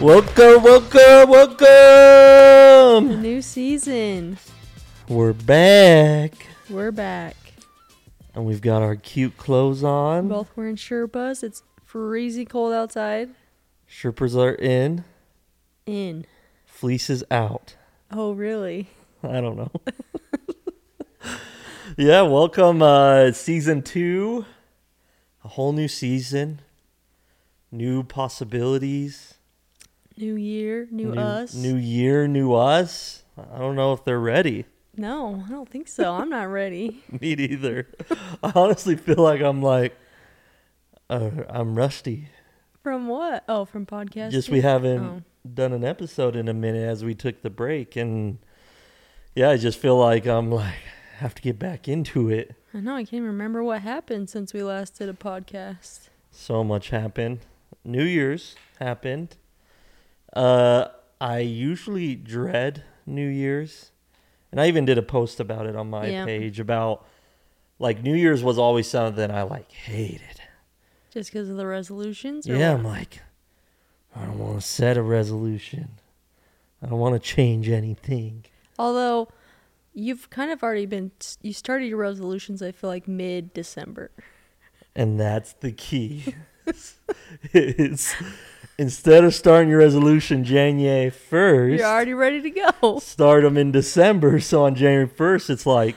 Welcome, welcome, welcome. new season. We're back, We're back. and we've got our cute clothes on. Both wearing Sherpas. It's freezing cold outside. Sherpas are in, In. fleeces out. Oh, really? I don't know. yeah, welcome, uh, season two. A whole new season, new possibilities. New year, new, new, us. New year, new us. I don't know if they're ready. No, I don't think so. I'm not ready. Me either. I honestly feel like I'm like, uh, I'm rusty. From what? Oh, from podcasting. Just we haven't Oh. done an episode in a minute as we took the break, and yeah, I just feel like I'm like have to get back into it. I know. I can't even remember what happened since we last did a podcast. So much happened. New Year's happened. Uh, I usually dread New Year's, and I even did a post about it on my Yeah. page about like New Year's was always something I like hated. Just because of the resolutions? Yeah, what? I'm like, I don't want to set a resolution. I don't want to change anything. Although, you've kind of already been. You started your resolutions, I feel like, mid December. And that's the key. it's instead of starting your resolution January 1st, You're already ready to go. start them in December. So on January 1st, it's like,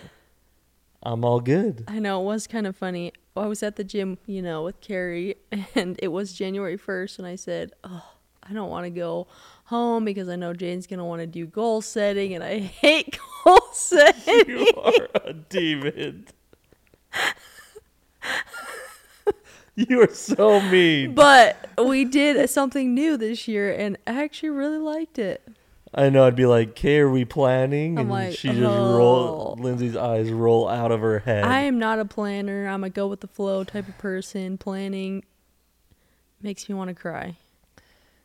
I'm all good. I know it was kind of funny. I was at the gym, you know, with Carrie, and it was January 1st, and I said, Oh, I don't want to go home because I know Jane's going to want to do goal setting, and I hate goal setting. You are a demon. you are so mean. But we did something new this year, and I actually really liked it. I know. I'd be like, "Kay, are we planning?" I'm And like, she just roll. "Oh." Lindsay's eyes roll out of her head. I am not a planner. I'm a go with the flow type of person. Planning makes me want to cry.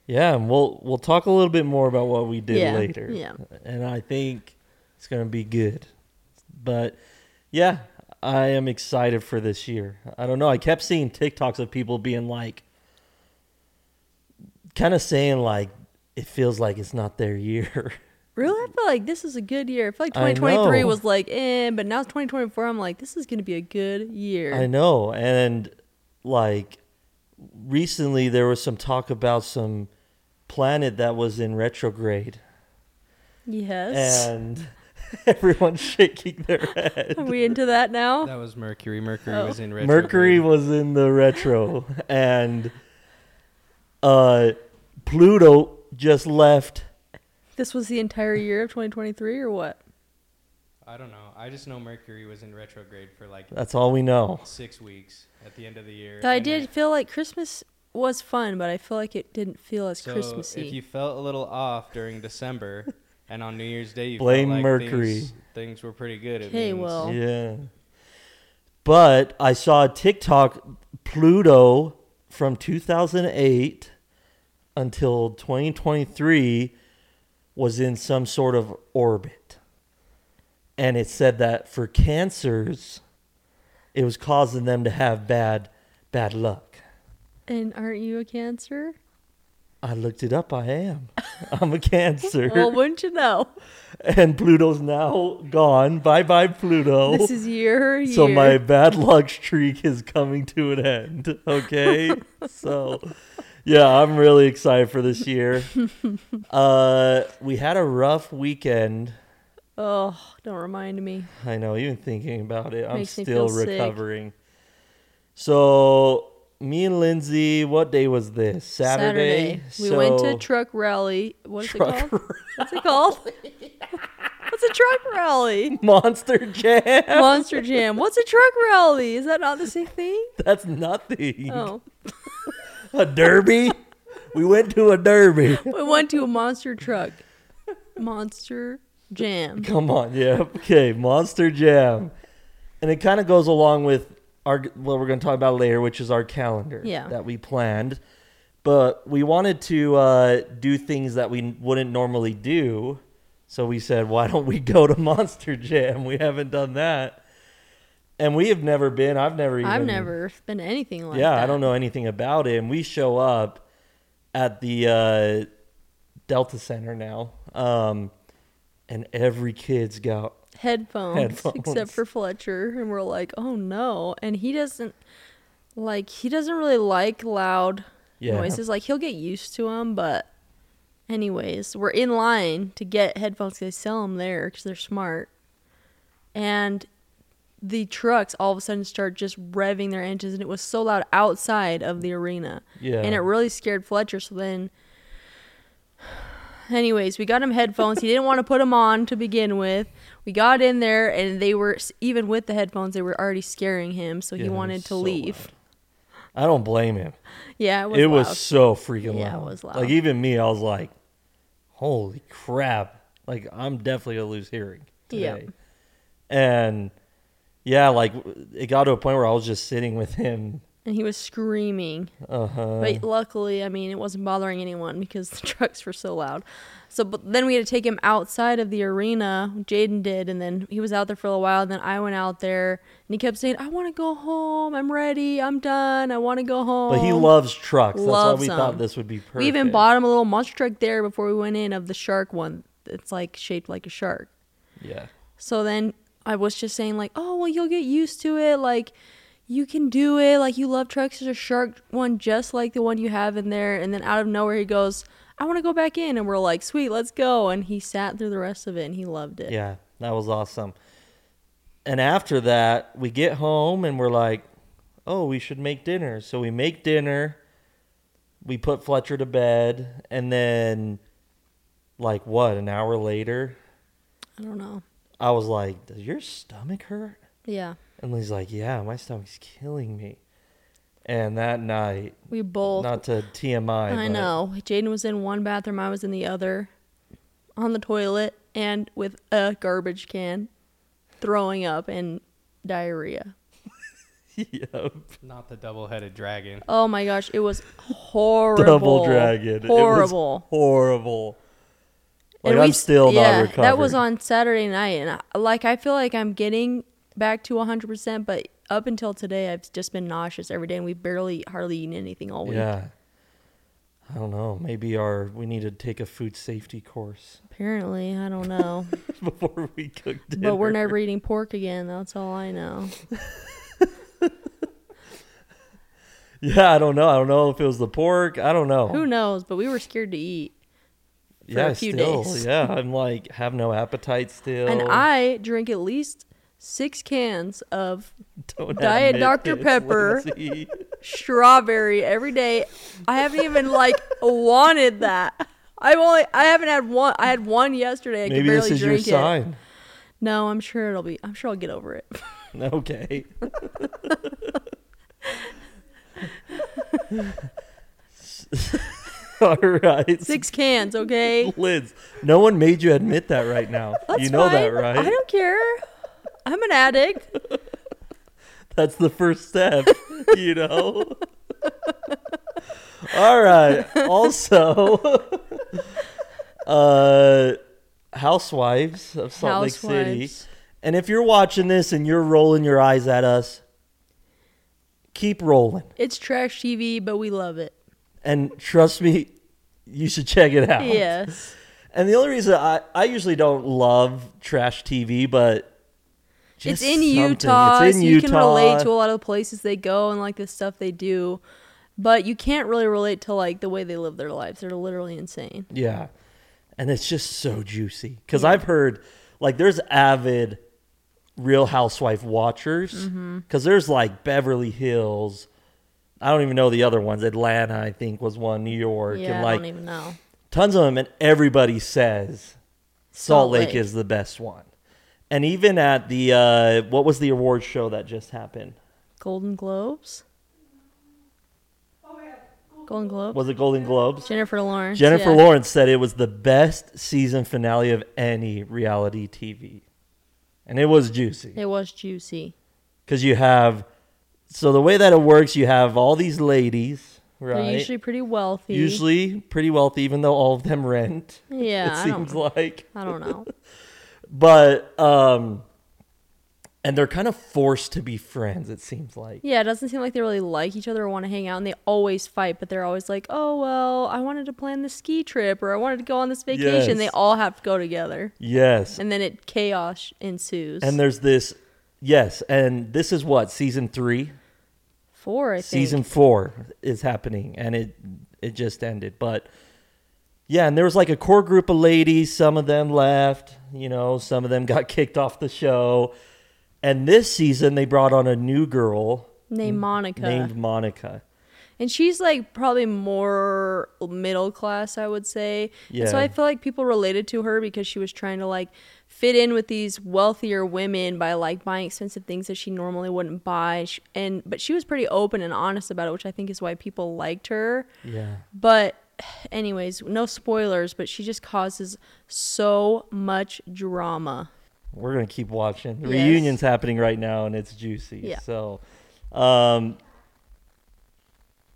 Yeah, and we'll we'll talk a little bit more about what we did Yeah, later. yeah. and I think it's gonna be good. But yeah, I am excited for this year. I don't know. I kept seeing TikToks of people being like, kind of saying like, it feels like it's not their year. Really, I feel like this is a good year. I feel like 2023 was like, eh, but now it's 2024. I'm like, this is going to be a good year. I know, and like recently there was some talk about some planet that was in retrograde, Yes. and everyone's shaking their head. Are we into that now? That was Mercury. Mercury Oh. was in retro. Mercury was in the retro, and uh, Pluto just left. This was the entire year of 2023 or what? I don't know. I just know Mercury was in retrograde for like That's all we know. six weeks at the end of the year. I did then- feel like Christmas was fun, but I feel like it didn't feel as So Christmassy. if you felt a little off during December, and on New Year's Day you Blame felt like Mercury. Things, things were pretty good. it Okay, well. Yeah, but I saw a TikTok. Pluto from 2008 until 2023 was in some sort of orbit, and it said that for cancers, it was causing them to have bad bad luck. and aren't you a Cancer? I looked it up. I am. I'm a Cancer. well, wouldn't you know? and Pluto's now gone. Bye bye, Pluto. This is your year. so my bad luck streak is coming to an end. Okay. so yeah, I'm really excited for this year. uh we had a rough weekend. Oh, don't remind me. I know, even thinking about it, I'm Makes me still feel sick. recovering. So me and Lindsay, what day was this? Saturday. We went to So- truck rally. What is Truck it called? What's it called? What's a truck rally? Monster Jam. Monster Jam. What's a truck rally? Is that not the same thing? That's nothing. Oh, A derby? we went to a derby. we went to a monster truck. Monster Jam. Come on, yeah. Okay, Monster Jam. And it kind of goes along with our what we're going to talk about later, which is our calendar Yeah. that we planned. But we wanted to uh, do things that we wouldn't normally do. So we said, why don't we go to Monster Jam? We haven't done that. And we have never been. I've never even. I've never been anything like yeah, that. I don't know anything about it. And we show up at the uh, Delta Center now, um, and every kid's got headphones, Headphones. except for Fletcher, and we're like, oh no, and he doesn't like he doesn't really like loud yeah. noises. Like he'll get used to them, but anyways, we're in line to get headphones. they sell them there because they're smart, and the trucks all of a sudden start just revving their engines, and it was so loud outside of the arena, Yeah. and it really scared Fletcher. So then. Anyways, we got him headphones. He didn't want to put them on to begin with. We got in there, and they were even with the headphones, they were already scaring him. So he it wanted to so leave. loud. I don't blame him. Yeah, it was. it was so freaking Yeah, it loud. was loud. Like even me, I was like, "Holy crap!" Like I'm definitely gonna lose hearing Yeah. today. And yeah, like it got to a point where I was just sitting with him. And he was screaming. Uh huh. But luckily, I mean, it wasn't bothering anyone because the trucks were so loud. So, but then we had to take him outside of the arena. Jaden did, and then he was out there for a while. And then I went out there, and he kept saying, "I want to go home. I'm ready. I'm done. I want to go home." But he loves trucks. That's why we them. thought this would be perfect. We even bought him a little monster truck there before we went in of the shark one. It's like shaped like a shark. Yeah. So then I was just saying like, oh well, you'll get used to it. Like you can do it. Like you love trucks. There's a shark one just like the one you have in there. And then out of nowhere he goes, I want to go back in. And we're like, sweet, let's go. And he sat through the rest of it and he loved it. Yeah, that was awesome. And after that, we get home and we're like, "Oh, we should make dinner." So we make dinner. We put Fletcher to bed, and then, like, what? An hour later, I don't know. I was like, "Does your stomach hurt?" Yeah, And he's like, "Yeah, my stomach's killing me." And that night, we both. not to TMI, I but know. Jaden was in one bathroom. I was in the other, on the toilet, and with a garbage can, throwing up and diarrhea. Yep. Not the double-headed dragon. Oh my gosh, it was horrible. double dragon. Horrible. It was horrible. Like And I'm we- still yeah, not recovered. That was on Saturday night, and I, like I feel like I'm getting back to 100, percent but up until today, I've just been nauseous every day, and we've barely hardly eaten anything all week. Yeah. I don't know. Maybe our we need to take a food safety course Apparently, I don't know, before we cook dinner. but we're never eating pork again. That's all I know. Yeah, I don't know. I don't know if it was the pork. I don't know. Who knows? But we were scared to eat, for yeah, a few still. days. Yeah, I'm like have no appetite still. and I drink at least six cans of Don't Diet Dr. Pepper. Strawberry every day. I haven't even like wanted that. I've only I haven't had one. I had one yesterday. I could Maybe barely this is your drink it. sign. No, I'm sure it'll be. I'm sure I'll get over it. Okay. All right. Six cans, okay. Liz, no one made you admit that right now. That's you know that, right? I don't care. I'm an addict. That's the first step, you know? All right. Also, uh, Housewives of Salt Lake City. Housewives. And if you're watching this and you're rolling your eyes at us, keep rolling. It's trash TV, but we love it. And trust me, you should check it out. Yes. And the only reason I, I usually don't love trash TV, but It's in something. Utah, It's in so you Utah. can relate to a lot of the places they go and like the stuff they do. But you can't really relate to like the way they live their lives. They're literally insane. Yeah. And it's just so juicy. Because I've heard, like, there's avid Real Housewife watchers. Because Mm-hmm. there's, like, Beverly Hills. I don't even know the other ones. Atlanta, I think, was one. New York. Yeah, and, I like, don't even know. tons of them. And everybody says Salt, Salt Lake, Lake. is the best one. And even at the, uh, what was the award show that just happened? Golden Globes. Golden Globes. Was it Golden Globes? Jennifer Lawrence. Jennifer yeah. Lawrence said it was the best season finale of any reality TV. And it was juicy. It was juicy. because you have so the way that it works you have all these ladies right They're usually pretty wealthy. Usually pretty wealthy even though all of them rent Yeah, it I seems like I don't know. but um and they're kind of forced to be friends. It seems like. Yeah, it doesn't seem like they really like each other or want to hang out, and they always fight. But they're always like, "Oh well, I wanted to plan this ski trip, or I wanted to go on this vacation." They all have to go together, Yes, and then it chaos ensues. and there's this. Yes, and this is what season three. four, I think. season four is happening and it it just ended but yeah and there was like a core group of ladies some of them left you know some of them got kicked off the show and this season they brought on a new girl named Monica, named monica and she's like probably more middle class, I would say. And so I feel like people related to her because she was trying to like fit in with these wealthier women by like buying expensive things that she normally wouldn't buy. And but she was pretty open and honest about it, which I think is why people liked her. yeah But anyways, no spoilers, but she just causes so much drama. we're gonna keep watching the Yes. reunion's happening right now and it's juicy Yeah. so um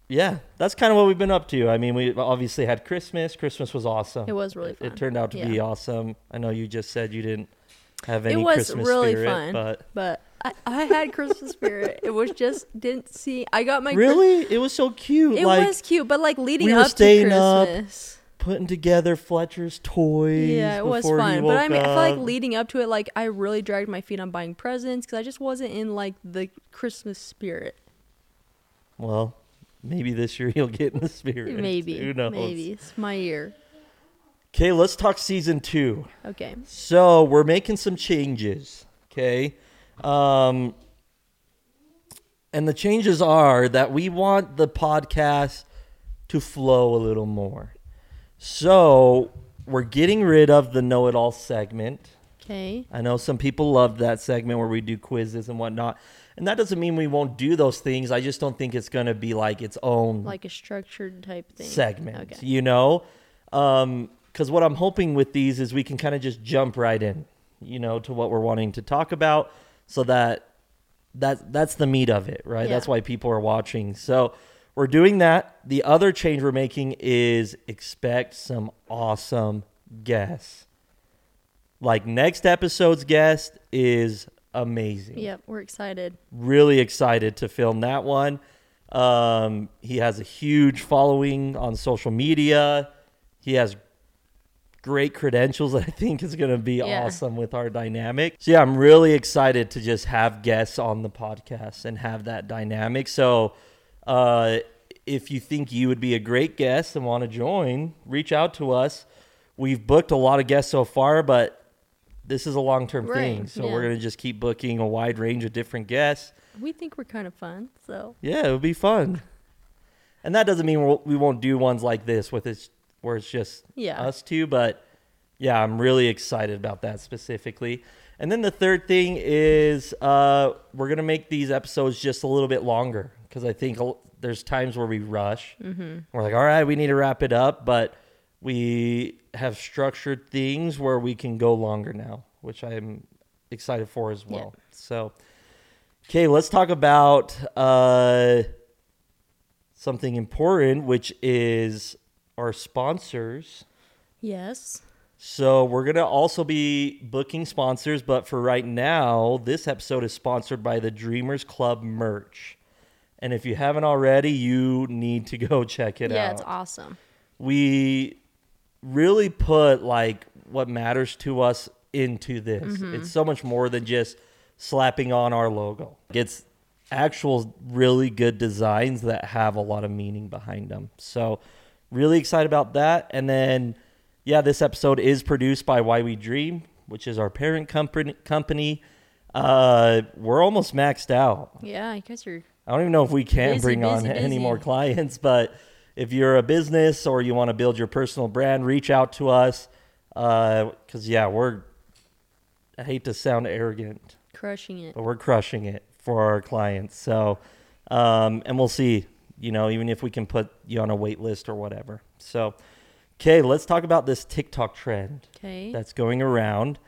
yeah that's kind of what we've been up to i mean we obviously had christmas christmas was awesome It was really It- fun. It turned out to be awesome. I know you just said you didn't have any. It was Christmas really spirit, fun, but but I, I had Christmas spirit. It was just didn't see. I got my really, it was so cute. It like was cute, but like leading we up to staying up Christmas. putting together Fletcher's toys. Yeah, it was fun. But I mean, I feel like leading up to it, like I really dragged my feet on buying presents because I just wasn't in like the Christmas spirit. well, maybe this year you'll get in the spirit. Maybe, Who knows? maybe it's my year. Okay, let's talk season two. Okay. So we're making some changes. Okay. Um, and the changes are that we want the podcast to flow a little more. So we're getting rid of the know it all segment. Okay. I know some people love that segment where we do quizzes and whatnot. And that doesn't mean we won't do those things. I just don't think it's going to be like its own Like a structured type thing. segment, Okay. you know? Because what I'm hoping with these is we can kind of just jump right in, you know, to what we're wanting to talk about so that that that's the meat of it, right? Yeah. That's why people are watching. So we're doing that. The other change we're making is expect some awesome guests. Like next episode's guest is amazing Yep, we're excited. really excited to film that one. Um, he has a huge following on social media. He has great credentials that I think is going to be Yeah. awesome with our dynamic. So yeah, I'm really excited to just have guests on the podcast and have that dynamic. So uh, if you think you would be a great guest and want to join, reach out to us. We've booked a lot of guests so far, but this is a long-term thing. So yeah. we're going to just keep booking a wide range of different guests. We think we're kind of fun, so Yeah, it would be fun. And that doesn't mean we'll, we won't do ones like this with it where it's just Yeah. us two, but yeah, I'm really excited about that specifically. And then the third thing is uh, we're gonna make these episodes just a little bit longer because I think there's times where we rush. Mm-hmm. We're like, all right, we need to wrap it up, but we have structured things where we can go longer now, which I'm excited for as well. So. Okay, let's talk about uh, something important, which is our sponsors. yes. So we're gonna also be booking sponsors, but for right now, this episode is sponsored by the Dreamers Club merch. And if you haven't already, you need to go check it yeah, out Yeah, it's awesome. we really put like what matters to us into this. Mm-hmm. It's so much more than just slapping on our logo. It's actual really good designs that have a lot of meaning behind them. So really excited about that. And then yeah, this episode is produced by Why We Dream, which is our parent company company. Uh, we're almost maxed out. Yeah, I guess you guys are I don't even know if we can Busy, bring on busy, any more clients, but if you're a business or you want to build your personal brand, reach out to us. Because, yeah, we're, I hate to sound arrogant, crushing it. but we're crushing it for our clients. So, um, and we'll see, you know, even if we can put you on a wait list or whatever. So, okay, let's talk about this TikTok trend Okay. that's going around.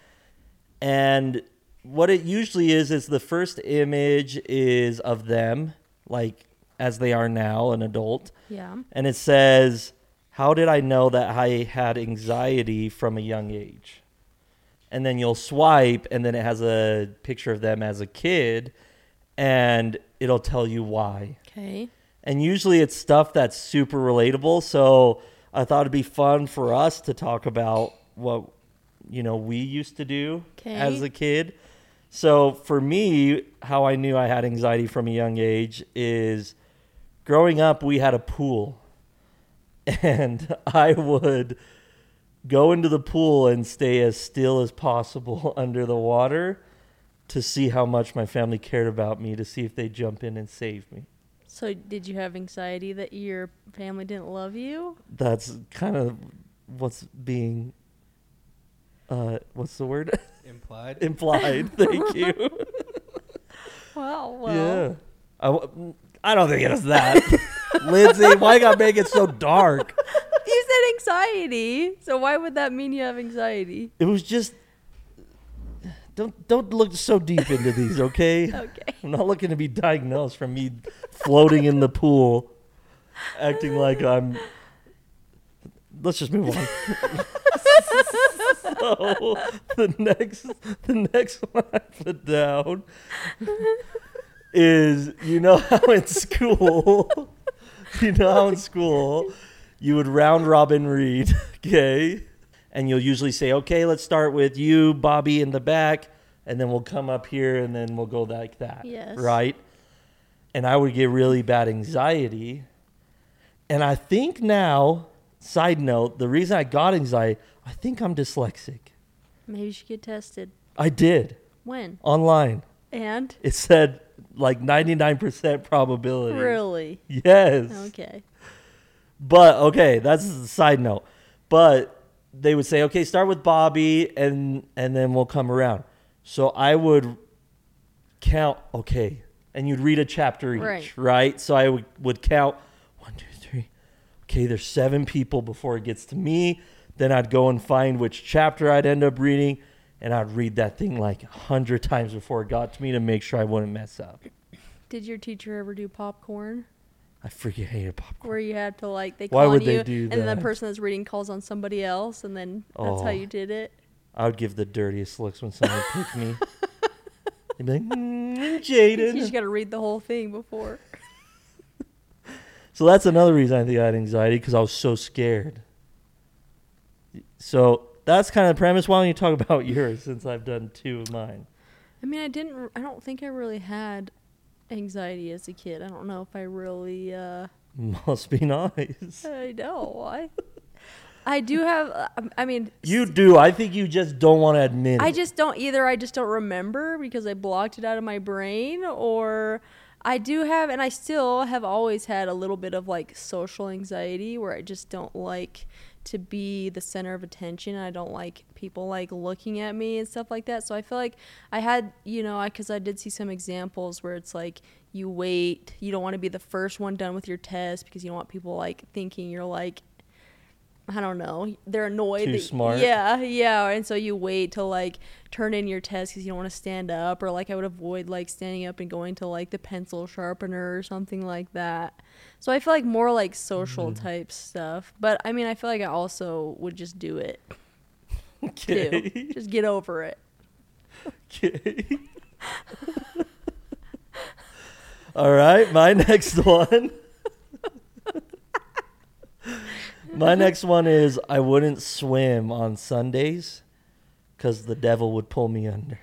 And what it usually is is the first image is of them, like as they are now, an adult, Yeah. and it says, "How did I know that I had anxiety from a young age?" and then you'll swipe, and then it has a picture of them as a kid, and it'll tell you why. Okay. And usually it's stuff that's super relatable. So I thought it'd be fun for us to talk about what you know we used to do Okay. as a kid. So for me, how I knew I had anxiety from a young age is growing up we had a pool. And I would go into the pool and stay as still as possible under the water to see how much my family cared about me to see if they'd jump in and save me. So did you have anxiety that your family didn't love you? That's kind of what's being uh what's the word Implied. implied. Thank you. Wow. Well. yeah. I don't think it was that. Lindsay, why you gotta make it so dark? You said anxiety. So why would that mean you have anxiety? It was just don't don't look so deep into these, okay? Okay. I'm not looking to be diagnosed from me floating in the pool, acting like I'm. Let's just move on. so the next, the next one I put down is you know how in school, you know how in school, you would round robin read, okay, and you'll usually say, okay, let's start with you, Bobby, in the back, and then we'll come up here, and then we'll go like that, Yes. right? And I would get really bad anxiety, and I think now. Side note: the reason I got anxiety, I think I'm dyslexic. Maybe you should get tested. I did When? online. And? It said like 99% probability. Really? Yes. Okay. But okay, that's a side note. But they would say, okay, start with Bobby, and and then we'll come around. So I would count. Okay, and you'd read a chapter each, Right. right? So I would would count one, two, three. Okay, there's seven people before it gets to me. Then I'd go and find which chapter I'd end up reading, and I'd read that thing like a hundred times before it got to me to make sure I wouldn't mess up. Did your teacher ever do popcorn? I freaking hated popcorn. Where you had to like they Why call would on they you, do and then that? the person that's reading calls on somebody else, and then that's how Oh. you did it. I would give the dirtiest looks when someone picked me. They'd be like, mm, You just Jaden. got to read the whole thing before. So that's another reason I think I had anxiety because I was so scared. So that's kind of the premise. Why don't you talk about yours since I've done two of mine? I mean, I didn't. I don't think I really had anxiety as a kid. I don't know if I really. uh Must be nice. I know. I. I do have. uh, I mean, You do. I think you just don't want to admit I it. just don't either. I just don't remember because I blocked it out of my brain, or I do have, and I still have always had a little bit of like social anxiety where I just don't like to be the center of attention. I don't like people like looking at me and stuff like that. So I feel like I had, you know, because I did see some examples where it's like you wait, you don't want to be the first one done with your test because you don't want people like thinking you're like I don't know. They're annoyed. Too that- smart. Yeah, yeah. And so you wait to like turn in your test because you don't want to stand up, or like I would avoid like standing up and going to like the pencil sharpener or something like that. So I feel like more like social Mm-hmm. type stuff. But I mean, I feel like I also would just do it Okay. just get over it. Okay. All right, my next one. my next one is I wouldn't swim on Sundays because the devil would pull me under.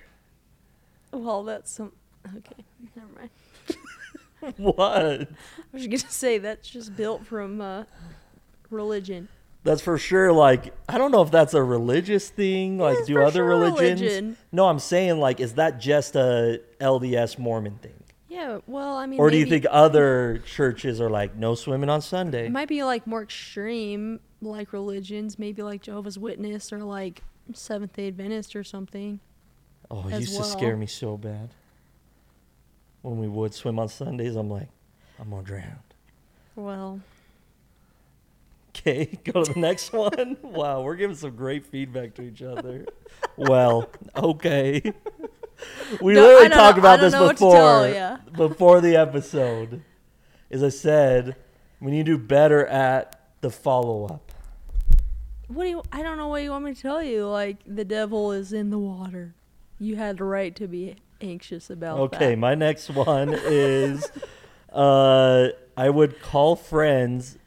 Well, that's some. Okay, never mind. What? I was gonna say that's just built from uh, religion. That's for sure. Like I don't know if that's a religious thing. Like, do other sure religions? religion. No, I'm saying like, is that just a LDS Mormon thing, Yeah. Well, I mean, or do you maybe- think other churches are like no swimming on Sunday? It might be like more extreme, like religions, maybe like Jehovah's Witness or like Seventh Day Adventist or something. Oh, it as used to well. scare me so bad. When we would swim on Sundays, I'm like, I'm gonna drown. Well, Okay, go to the next one. Wow, we're giving some great feedback to each other. well, okay. We No, literally talked know- about this to tell before. Before the episode, as I said, we need to do better at the follow up. what do you? I don't know what you want me to tell you. Like the devil is in the water. You had the right to be anxious about Okay, that. my next one is uh, I would call friends.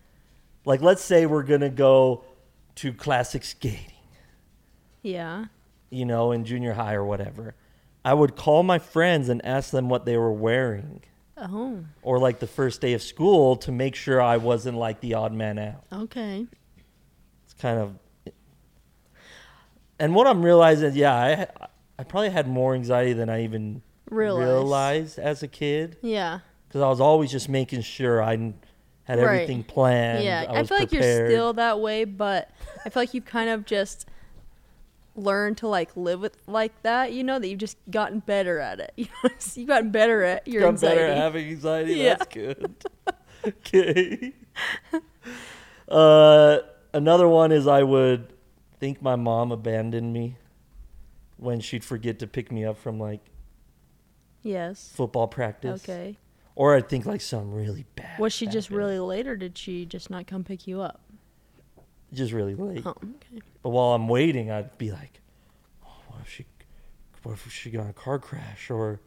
Like, let's say we're going to go to classic skating, Yeah. you know, in junior high or whatever. I would call my friends and ask them what they were wearing. Oh. Or like the first day of school to make sure I wasn't like the odd man out. Okay. It's kind of. And what I'm realizing, yeah, I I probably had more anxiety than I even Realize. realized as a kid Yeah. because I was always just making sure I had Right. everything planned. yeah. I, I, feel like you're still that way, but I feel like you've kind of just learned to like live with like that. You know that you've just gotten better at it. You know, you've gotten better at your Got anxiety. better at having anxiety. Yeah. That's good. okay. Uh, another one is I would think my mom abandoned me when she'd forget to pick me up from like yes. football practice. Okay. Or I'd think like some really bad. Was she just really late, or did she just not come pick you up? just really late? Oh, okay. But while I'm waiting, I'd be like, oh, "What if she, what if she got in a car crash, or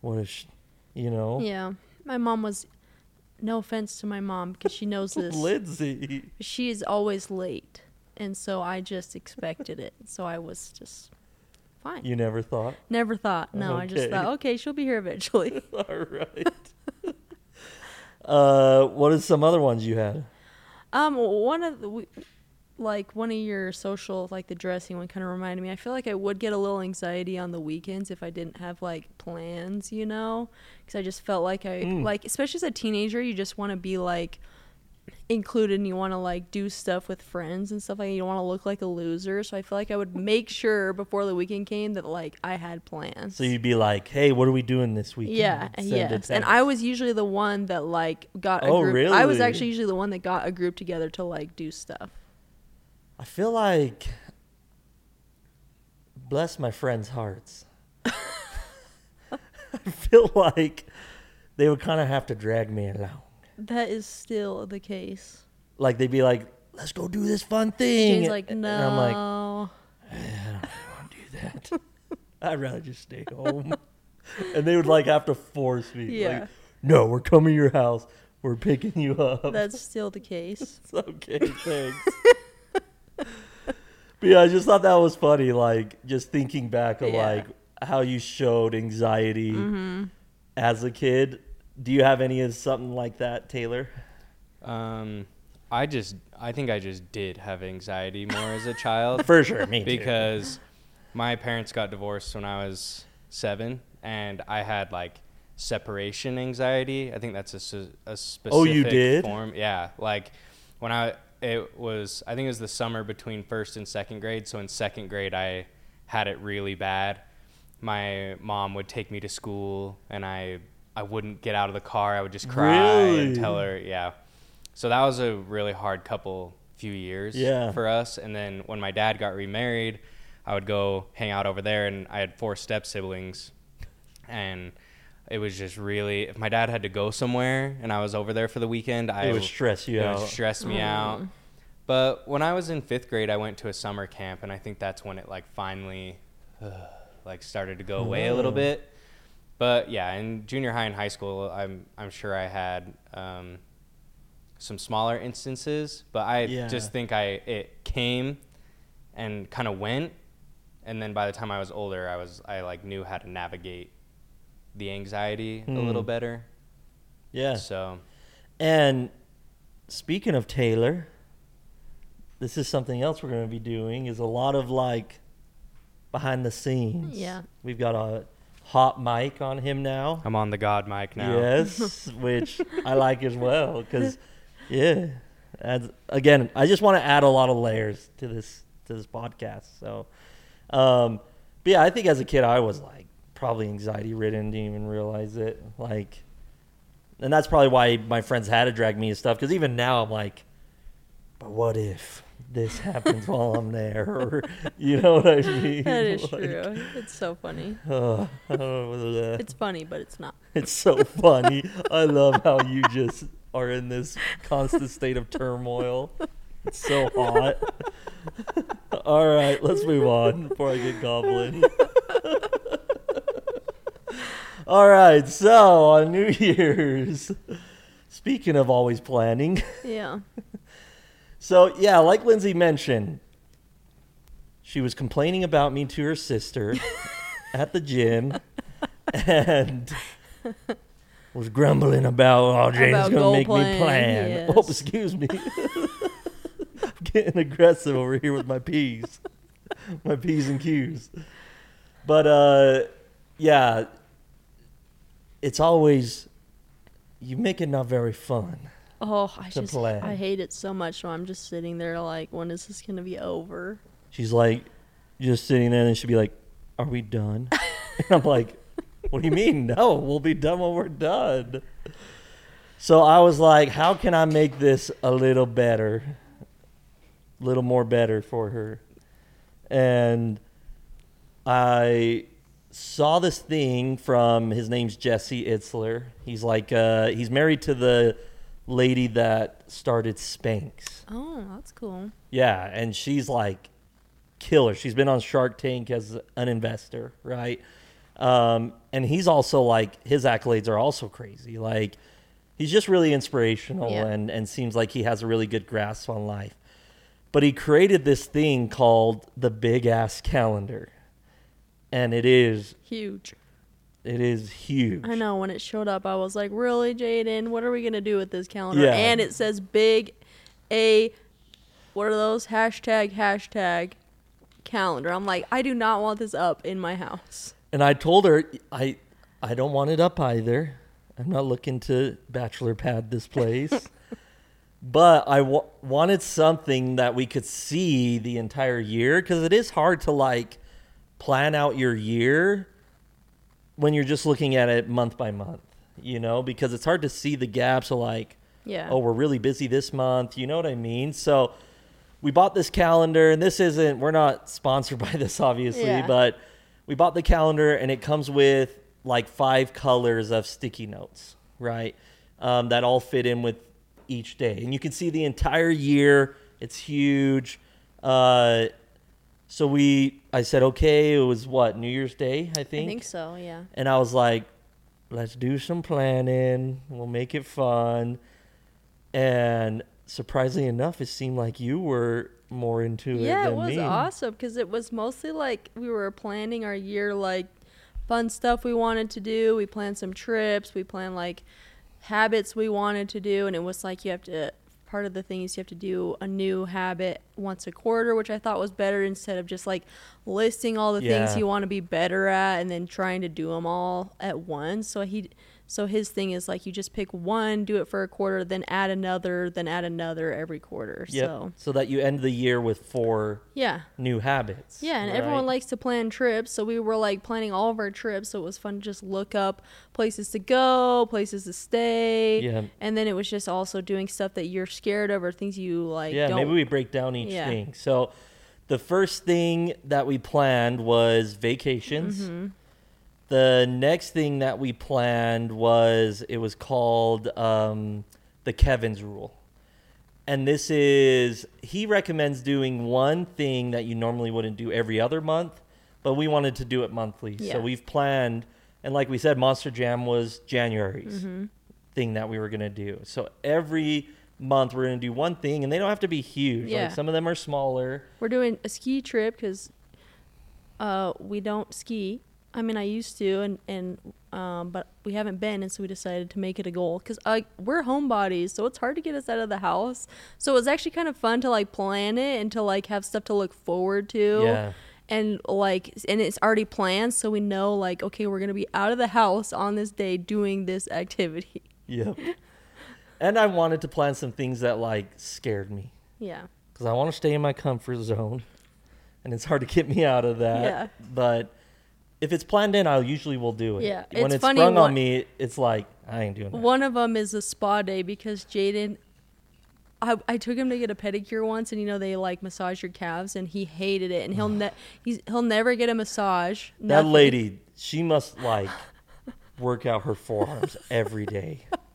what if, she, you know, Yeah. My mom was. No offense to my mom because she knows this. Lindsay." she is always late, and so I just expected it. So I was just fine. You never thought. Never thought. No, I just thought, okay, she'll be here eventually. All right. Uh, what are some other ones you had? Um, one of the, like one of your social, like the dressing one, kind of reminded me. I feel like I would get a little anxiety on the weekends if I didn't have like plans, you know, because I just felt like I Mm. like, especially as a teenager, you just want to be like included and you want to like do stuff with friends and stuff like that. you don't want to look like a loser so i feel like i would make sure before the weekend came that like i had plans So you'd be like, "Hey, what are we doing this weekend?" yeah, Send a yes. And. I was usually the one that like got a Oh, group. I was actually usually the one that got a group together to like do stuff. I feel like, bless my friends' hearts. I feel like they would kind of have to drag me along. That is still the case. Like they'd be like, "Let's go do this fun thing." Jane's like, And no. I'm like, I don't want to do that. I'd rather just stay home. and they would like have to force me. Yeah. Like, no, we're coming to your house. We're picking you up. That's still the case. Okay, thanks. but yeah, I just thought that was funny. Like just thinking back of Yeah. like how you showed anxiety Mm-hmm. as a kid. Do you have any of something like that, Taylor? Um, I just, I think I just did have anxiety more as a child For sure, me too. because my parents got divorced when I was seven, and I had like separation anxiety. I think that's a specific Oh, you did? form. Yeah, like when I it was, I think it was the summer between first and second grade. So in second grade, I had it really bad. My mom would take me to school, and I I wouldn't get out of the car. I would just cry Really? and tell her, yeah. So that was a really hard couple few years Yeah. for us. And then when my dad got remarried, I would go hang out over there, and I had four step siblings, and it was just really if my dad had to go somewhere and I was over there for the weekend, I it would stress you it out. It would stress me mm-hmm. out. But when I was in fifth grade, I went to a summer camp, and I think that's when it like finally, like started to go away a little Oh. bit. But yeah, in junior high and high school, I'm I'm sure I had um, some smaller instances, but I Yeah. just think I it came and kind of went, and then by the time I was older, I was I like knew how to navigate the anxiety a Hmm. little better. yeah. So And speaking of Taylor, this is something else we're going to be doing is a lot of like behind the scenes. Yeah. We've got a hot mic on him now. I'm on the God mic now. Yes, which I like as well cuz yeah. Adds, again, I just want to add a lot of layers to this to this podcast. So um but yeah, I think as a kid I was like probably anxiety ridden, didn't even realize it. Like and that's probably why my friends had to drag me and stuff. Because even now, I'm like, but what if this happens while I'm there? Or you know what I mean? That is Like, true. It's so funny. uh, I don't know whether that- It's funny, but it's not. it's so funny. I love how you just are in this constant state of turmoil. It's so hot. All right, let's move on before I get goblin. All right, so on New Year's, speaking of always planning, Yeah. So yeah, like Lindsay mentioned, she was complaining about me to her sister at the gym and was grumbling about, oh, Jane's About going to goal make me plan, plan. Oh, excuse me. I'm getting aggressive over here with my P's, my P's and Q's. But uh, yeah, it's always, you make it not very fun. Oh, I To just plan. I hate it so much. So I'm just sitting there like, when is this gonna be over? She's like, just sitting there, and she'd be like, "Are we done?" and I'm like, "What do you mean? No, we'll be done when we're done." So I was like, "How can I make this a little better, a little more better for her?" And I saw this thing from his name's Jesse Itzler. He's like, uh, he's married to the lady that started Spanx. Oh, that's cool. Yeah, and she's like killer. She's been on Shark Tank as an investor, right? Um, and he's also like his accolades are also crazy. Like he's just really inspirational Yeah. and and seems like he has a really good grasp on life. But he created this thing called the Big Ass Calendar, and it is Huge. It is huge. I know. When it showed up, I was like, really, Jaden? What are we gonna do with this calendar? Yeah. And it says big A. What are those? Hashtag hashtag calendar. I'm like, I do not want this up in my house. And I told her I I don't want it up either. I'm not looking to bachelor pad this place. but I w- wanted something that we could see the entire year cuz it is hard to like plan out your year when you're just looking at it month by month, you know, because it's hard to see the gaps of like Yeah. oh, we're really busy this month. You know what I mean? So we bought this calendar, and this isn't, we're not sponsored by this, obviously, Yeah. but we bought the calendar, and it comes with like five colors of sticky notes, right? Um, that all fit in with each day. And you can see the entire year. It's huge. Uh, so we, I said, okay, it was what, New Year's Day, I think? I think? so. Yeah. And I was like, let's do some planning. We'll make it fun. And surprisingly enough, it seemed like you were more into it Yeah, it was me. awesome because it was mostly like we were planning our year, like fun stuff we wanted to do. We planned some trips. We planned like habits we wanted to do, and it was like you have to. Part of the thing is you have to do a new habit once a quarter, which I thought was better instead of just like listing all the Yeah. things you want to be better at and then trying to do them all at once. So he, so his thing is like you just pick one, do it for a quarter, then add another, then add another every quarter. Yep. So So that you end the year with four yeah, new habits. yeah, and everyone likes to plan trips, so we were like planning all of our trips. So it was fun to just look up places to go, places to stay, Yeah. and then it was just also doing stuff that you're scared of or things you like. yeah, maybe we break down each Yeah. thing. So the first thing that we planned was vacations. Mm-hmm. The next thing that we planned was it was called um, the Kevin's rule. And this is he recommends doing one thing that you normally wouldn't do every other month, but we wanted to do it monthly. Yeah. So we've planned and like we said Monster Jam was January's Mm-hmm. thing that we were going to do. So every month we're going to do one thing and they don't have to be huge. Yeah. Like some of them are smaller. We're doing a ski trip because uh, we don't ski. I mean, I used to, and and um, but we haven't been, and so we decided to make it a goal because uh, we're homebodies, so it's hard to get us out of the house. So it was actually kind of fun to like plan it and to like have stuff to look forward to. Yeah. And like, and it's already planned, so we know like, okay, we're gonna be out of the house on this day doing this activity. Yep. and I wanted to plan some things that like scared me. Yeah. because I want to stay in my comfort zone, and it's hard to get me out of that. Yeah. But if it's planned in, I usually will do it. Yeah, When it's it's, funny sprung what- on me, it's like I ain't doing that. One of them is a spa day because Jaden. I, I took him to get a pedicure once, and you know they like massage your calves, and he hated it, and he'll ne- he's he'll never get a massage. that lady, she must like work out her forearms every day.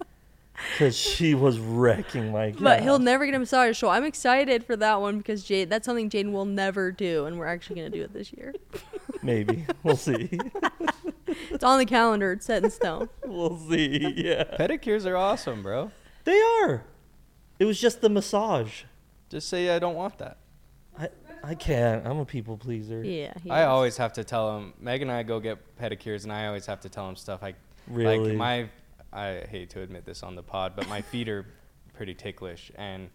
because she was wrecking my. But he'll never get a massage. So I'm excited for that one because Jade, that's something Jaden will never do, and we're actually gonna do it this year. Maybe we'll see. It's on the calendar. It's set in stone. we'll see. Yeah, Pedicures are awesome, bro. they are. It was just the massage. Just say I don't want that. I I can't. I'm a people pleaser. Yeah. he I is. always have to tell him. Meg and I go get pedicures, and I always have to tell him stuff. I Really. like my. I hate to admit this on the pod, but my feet are pretty ticklish, and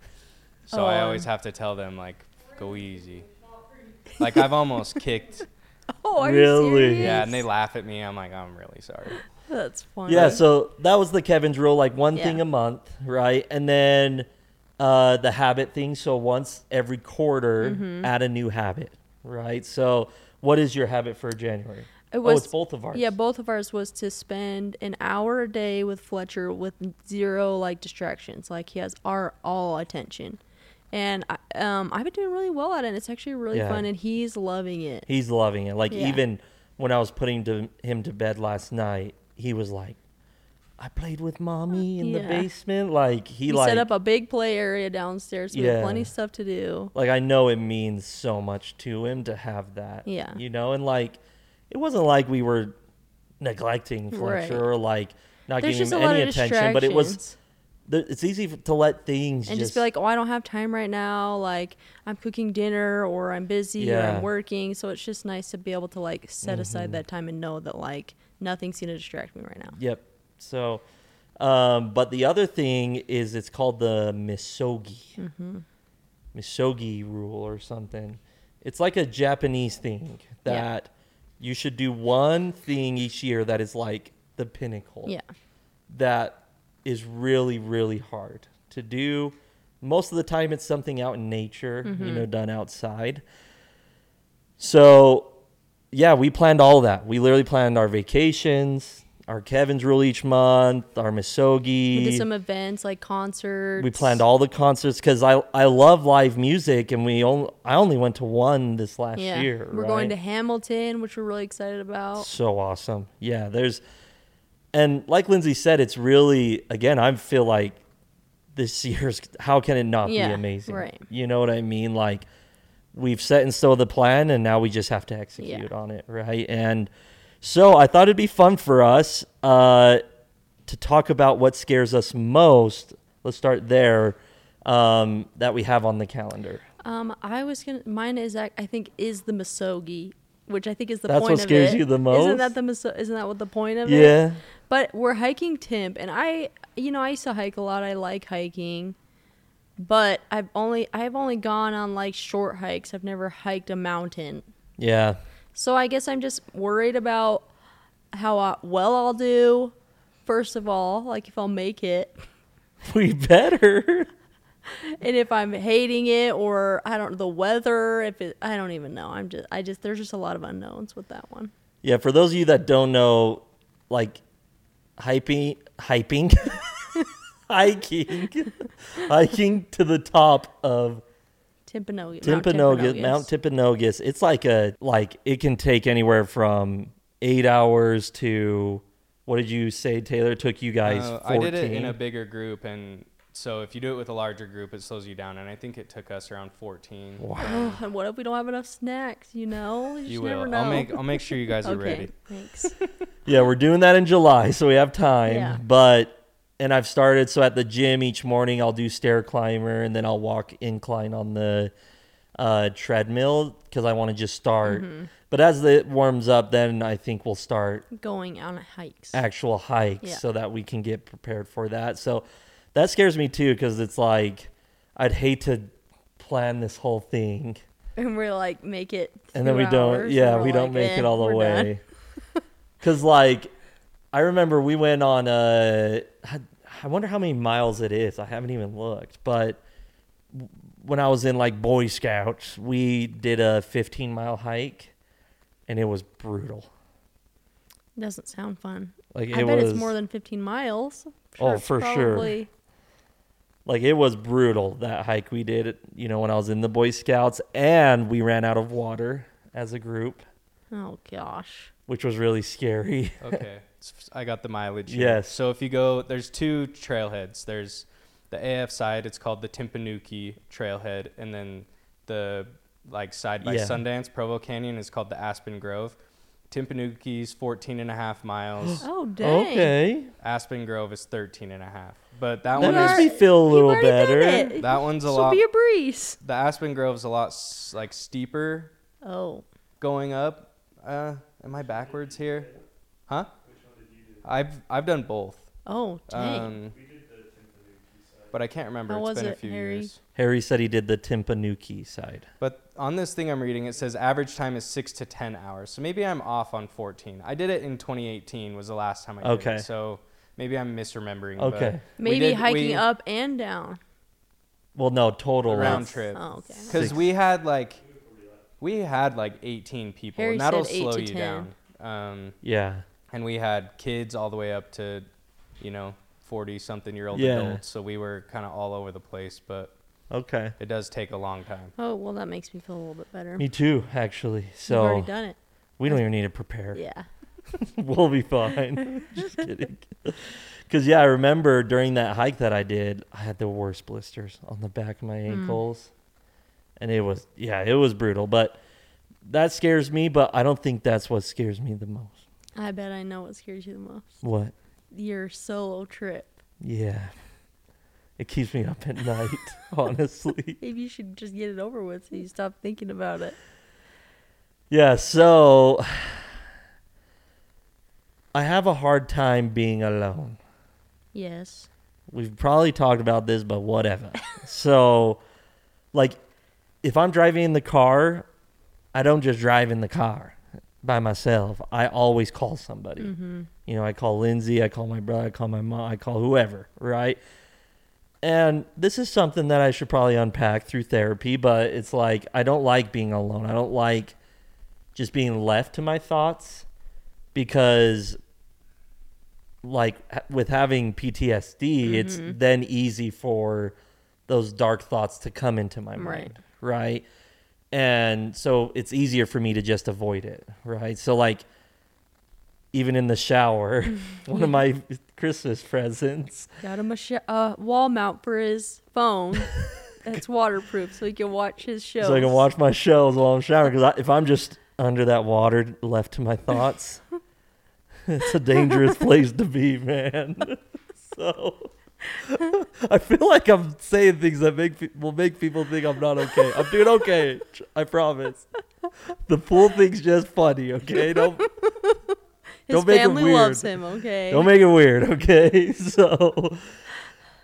so I Oh. always have to tell them like, go easy. Like I've almost kicked. Oh, are Really? you? Yeah, and they laugh at me. I'm like, I'm really sorry. That's funny. Yeah, so that was the Kevin's rule, like one Yeah. thing a month, right? And then uh, the habit thing. So once every quarter, Mm-hmm. add a new habit, right? So what is your habit for January? It oh, was it's both of ours. Yeah, both of ours was to spend an hour a day with Fletcher with zero like distractions. Like he has our all attention, and I, um, I've been doing really well at it. And it's actually really Yeah. fun, and he's loving it. He's loving it. Like Yeah. even when I was putting to, him to bed last night, he was like, "I played with mommy in the basement." Like he like set up a big play area downstairs. We have Yeah. plenty of stuff to do. like I know it means so much to him to have that. Yeah. You know, and like it wasn't like we were neglecting Fletcher Right. or like not There's giving just him any attention, but it was it's easy to let things and just, be like, oh, I don't have time right now. Like I'm cooking dinner, or I'm busy, or Yeah. Mm-hmm. I'm working. So it's just nice to be able to like set aside that time and know that like nothing's gonna distract me right now. Yep. So, um, but the other thing is it's called the misogi, Mm-hmm. misogi rule or something. It's like a Japanese thing Yeah. You should do one thing each year that is like the pinnacle. Yeah. That is really really hard to do. Most of the time, it's something out in nature, Mm-hmm. you know, done outside. So, yeah, we planned all that. We literally planned our vacations, our Kevin's rule each month, our Misogi. We did some events like concerts. We planned all the concerts because I I love live music, and we only I only went to one this last Yeah. year. We're going to? Hamilton, which we're really excited about. so awesome. Yeah, there's, and like Lindsay said, it's really again I feel like this year's how can it not Yeah, be amazing? right. You know what I mean? Like we've set in stone the plan, and now we just have to execute on it, right? And so I thought it'd be fun for us uh, to talk about what scares us most. Let's start there. Um, that we have on the calendar. Um, I was gonna. Mine is I think is the misogi, which I think is the That's point what of scares it. you the most. Isn't that the miso- Isn't that what the point of it? Yeah. But we're hiking Timp, and I, you know, I used to hike a lot. I like hiking, but I've only I've only gone on like short hikes. I've never hiked a mountain, Yeah. So I guess I'm just worried about how uh, well I'll do. First of all, like if I'll make it, We better. and if I'm hating it or I don't know, the weather. If it, I don't even know. I'm just I just there's just a lot of unknowns with that one. Yeah, for those of you that don't know, like hyping, hyping, hiking, hiking to the top of Timpanogos. Timpanogos, Mount Timpanogos. It's like a like it can take anywhere from eight hours to what did you say, Taylor? It took you guys Uh, I did it in a bigger group, and so if you do it with a larger group, it slows you down. And I think it took us around 14. wow. Oh, and what if we don't have enough snacks? You know, you, You just will. never know. I'll make I'll make sure you guys are okay, ready. thanks. Yeah, we're doing that in July, so we have time. Yeah. But and I've started so at the gym each morning I'll do stair climber and then I'll walk incline on the uh, treadmill because I want to just start. Mm-hmm. But as it warms up, then I think we'll start Going on hikes. actual hikes Yeah. so that we can get prepared for that. So that scares me too because it's like I'd hate to plan this whole thing and we're like, make it. and then we don't yeah we're don't like, make eh, it all the way because like i remember we went on a i wonder how many miles it is i haven't even looked but when i was in like boy scouts we did a 15 mile hike and it was brutal Doesn't sound fun. like it I bet was it's more than 15 miles. Oh, it's for sure. like it was brutal that hike we did you know when i was in the boy scouts and we ran out of water as a group Oh gosh. which was really scary Okay. s- I got the mileage. Here. Yes. So if you go, there's two trailheads. There's the AF side. It's called the Timpooneke Trailhead, and then the like side by Yeah. Sundance Provo Canyon is called the Aspen Grove. Timpooneke's 14 and a half miles. Oh dang. Okay. Aspen Grove is 13 and a half. But that That one makes me feel a little already better. that one's a This lot. will be a breeze. the Aspen Grove's a lot like steeper Oh. going up. Uh, am I backwards here? Huh? I've I've done both. Oh dang. Um, but I can't remember. How It's was been a it, few Harry? years. Harry said he did the Timpooneke side. But on this thing I'm reading, it says average time is six to ten hours. So maybe I'm off on 14. I did it in 2018. Was the last time I did Okay. it. So maybe I'm misremembering. Okay. we Maybe did- hiking we- up and down. Well, no, total. Round is- trip. Oh, okay. Because we had like, we had like 18 people, Harry and that'll said eight slow to you 10. down. Um, Yeah. And we had kids all the way up to, you know, 40 something year old Yeah. adults. So we were kind of all over the place, but Okay. it does take a long time. Oh well, that makes me feel a little bit better. Me too, actually. You've So already done it. we don't even need to prepare. Yeah. we'll be fine. Just kidding. Because yeah, I remember during that hike that I did, I had the worst blisters on the back of my Mm. ankles, and it was yeah, it was brutal. But that scares me. But I don't think that's what scares me the most. I bet I know what scares you the most. What? Your solo trip. Yeah, it keeps me up at night. honestly. Maybe you should just get it over with so you stop thinking about it. Yeah, so I have a hard time being alone. Yes. We've probably talked about this, but whatever. so, like, if I'm driving in the car, I don't just drive in the car by myself. I always call somebody. Mm-hmm. You know, I call Lindsay, I call my brother, I call my mom, I call whoever, right? And this is something that I should probably unpack through therapy, but it's like I don't like being alone. I don't like just being left to my thoughts because like with having PTSD, it's Mhm. then easy for those dark thoughts to come into my Right. mind, right? And so it's easier for me to just avoid it, right? So like even in the shower, one of my Christmas presents, Got him a sh- uh, wall mount for his phone. That's waterproof, so he can watch his shows. so I can watch my shows while I'm showering. Because if I'm just under that water, left to my thoughts, it's a dangerous place to be, man. so I feel like I'm saying things that make pe- will make people think I'm not okay. I'm doing okay. I promise. The pool thing's just funny, okay? Don't His don't make it family loves weird. him. Okay. Don't make it weird, okay? So,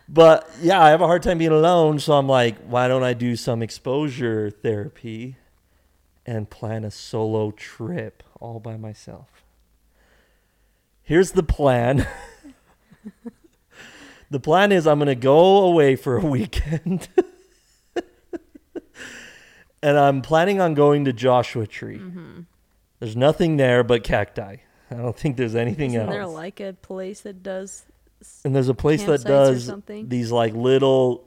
but yeah, I have a hard time being alone. So I'm like, why don't I do some exposure therapy and plan a solo trip all by myself? Here's the plan. the plan is I'm going to go away for a weekend. and I'm planning on going to Joshua Tree. Mm-hmm. There's nothing there but cacti. I don't think there's anything Isn't else. there like a place that does? And there's a place that does something? these like little,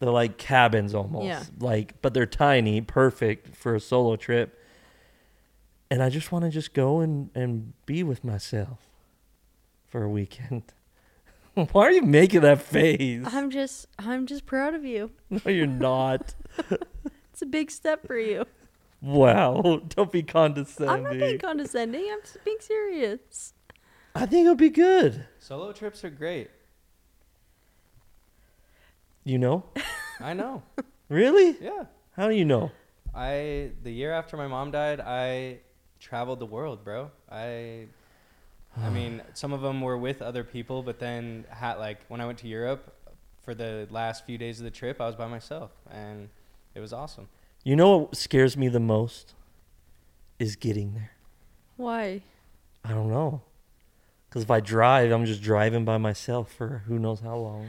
they're like cabins almost. Yeah. Like, but they're tiny, perfect for a solo trip. And I just want to just go and, and be with myself for a weekend. Why are you making that face? I'm just, I'm just proud of you. No, you're not. It's a big step for you. wow. Don't be condescending. I'm not being condescending. I'm just being serious. I think it'll be good. Solo trips are great. You know? I know. Really? yeah. How do you know? I the year after my mom died, I traveled the world, bro. I I mean, some of them were with other people, but then had like when I went to Europe for the last few days of the trip, I was by myself and it was awesome. You know what scares me the most? Is getting there. Why? I don't know. Because if I drive, I'm just driving by myself for who knows how long.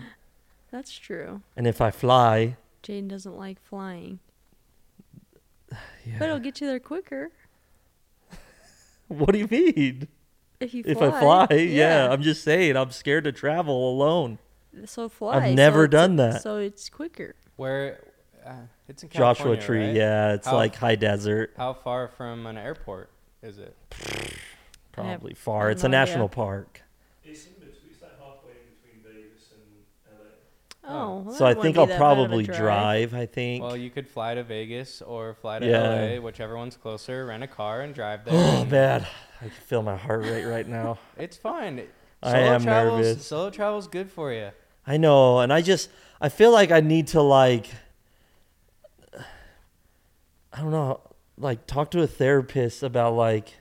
That's true. And if I fly, Jaden doesn't like flying, yeah. but it'll get you there quicker what do you mean? If you If. I fly, yeah. I'm just saying, I'm scared to travel alone. so fly. I've never it's- done that. So it's quicker. Where uh, it's in Joshua Tree, right? yeah, it's How- like high desert. How far from an airport is it? I have- probably far. have It's a no idea. national park. It's in between. It's like halfway in between Vegas and LA. Oh, well, So I think I'll be that bad of a probably drive. I think. Well, you could fly to Vegas or fly to Yeah. LA, whichever one's closer. Rent a car and drive there. oh and man, I can feel my heart rate right now. It's fine. I am travels, nervous. Solo travel's good for you. I know, and I just I feel like I need to like I don't know, like talk to a therapist about like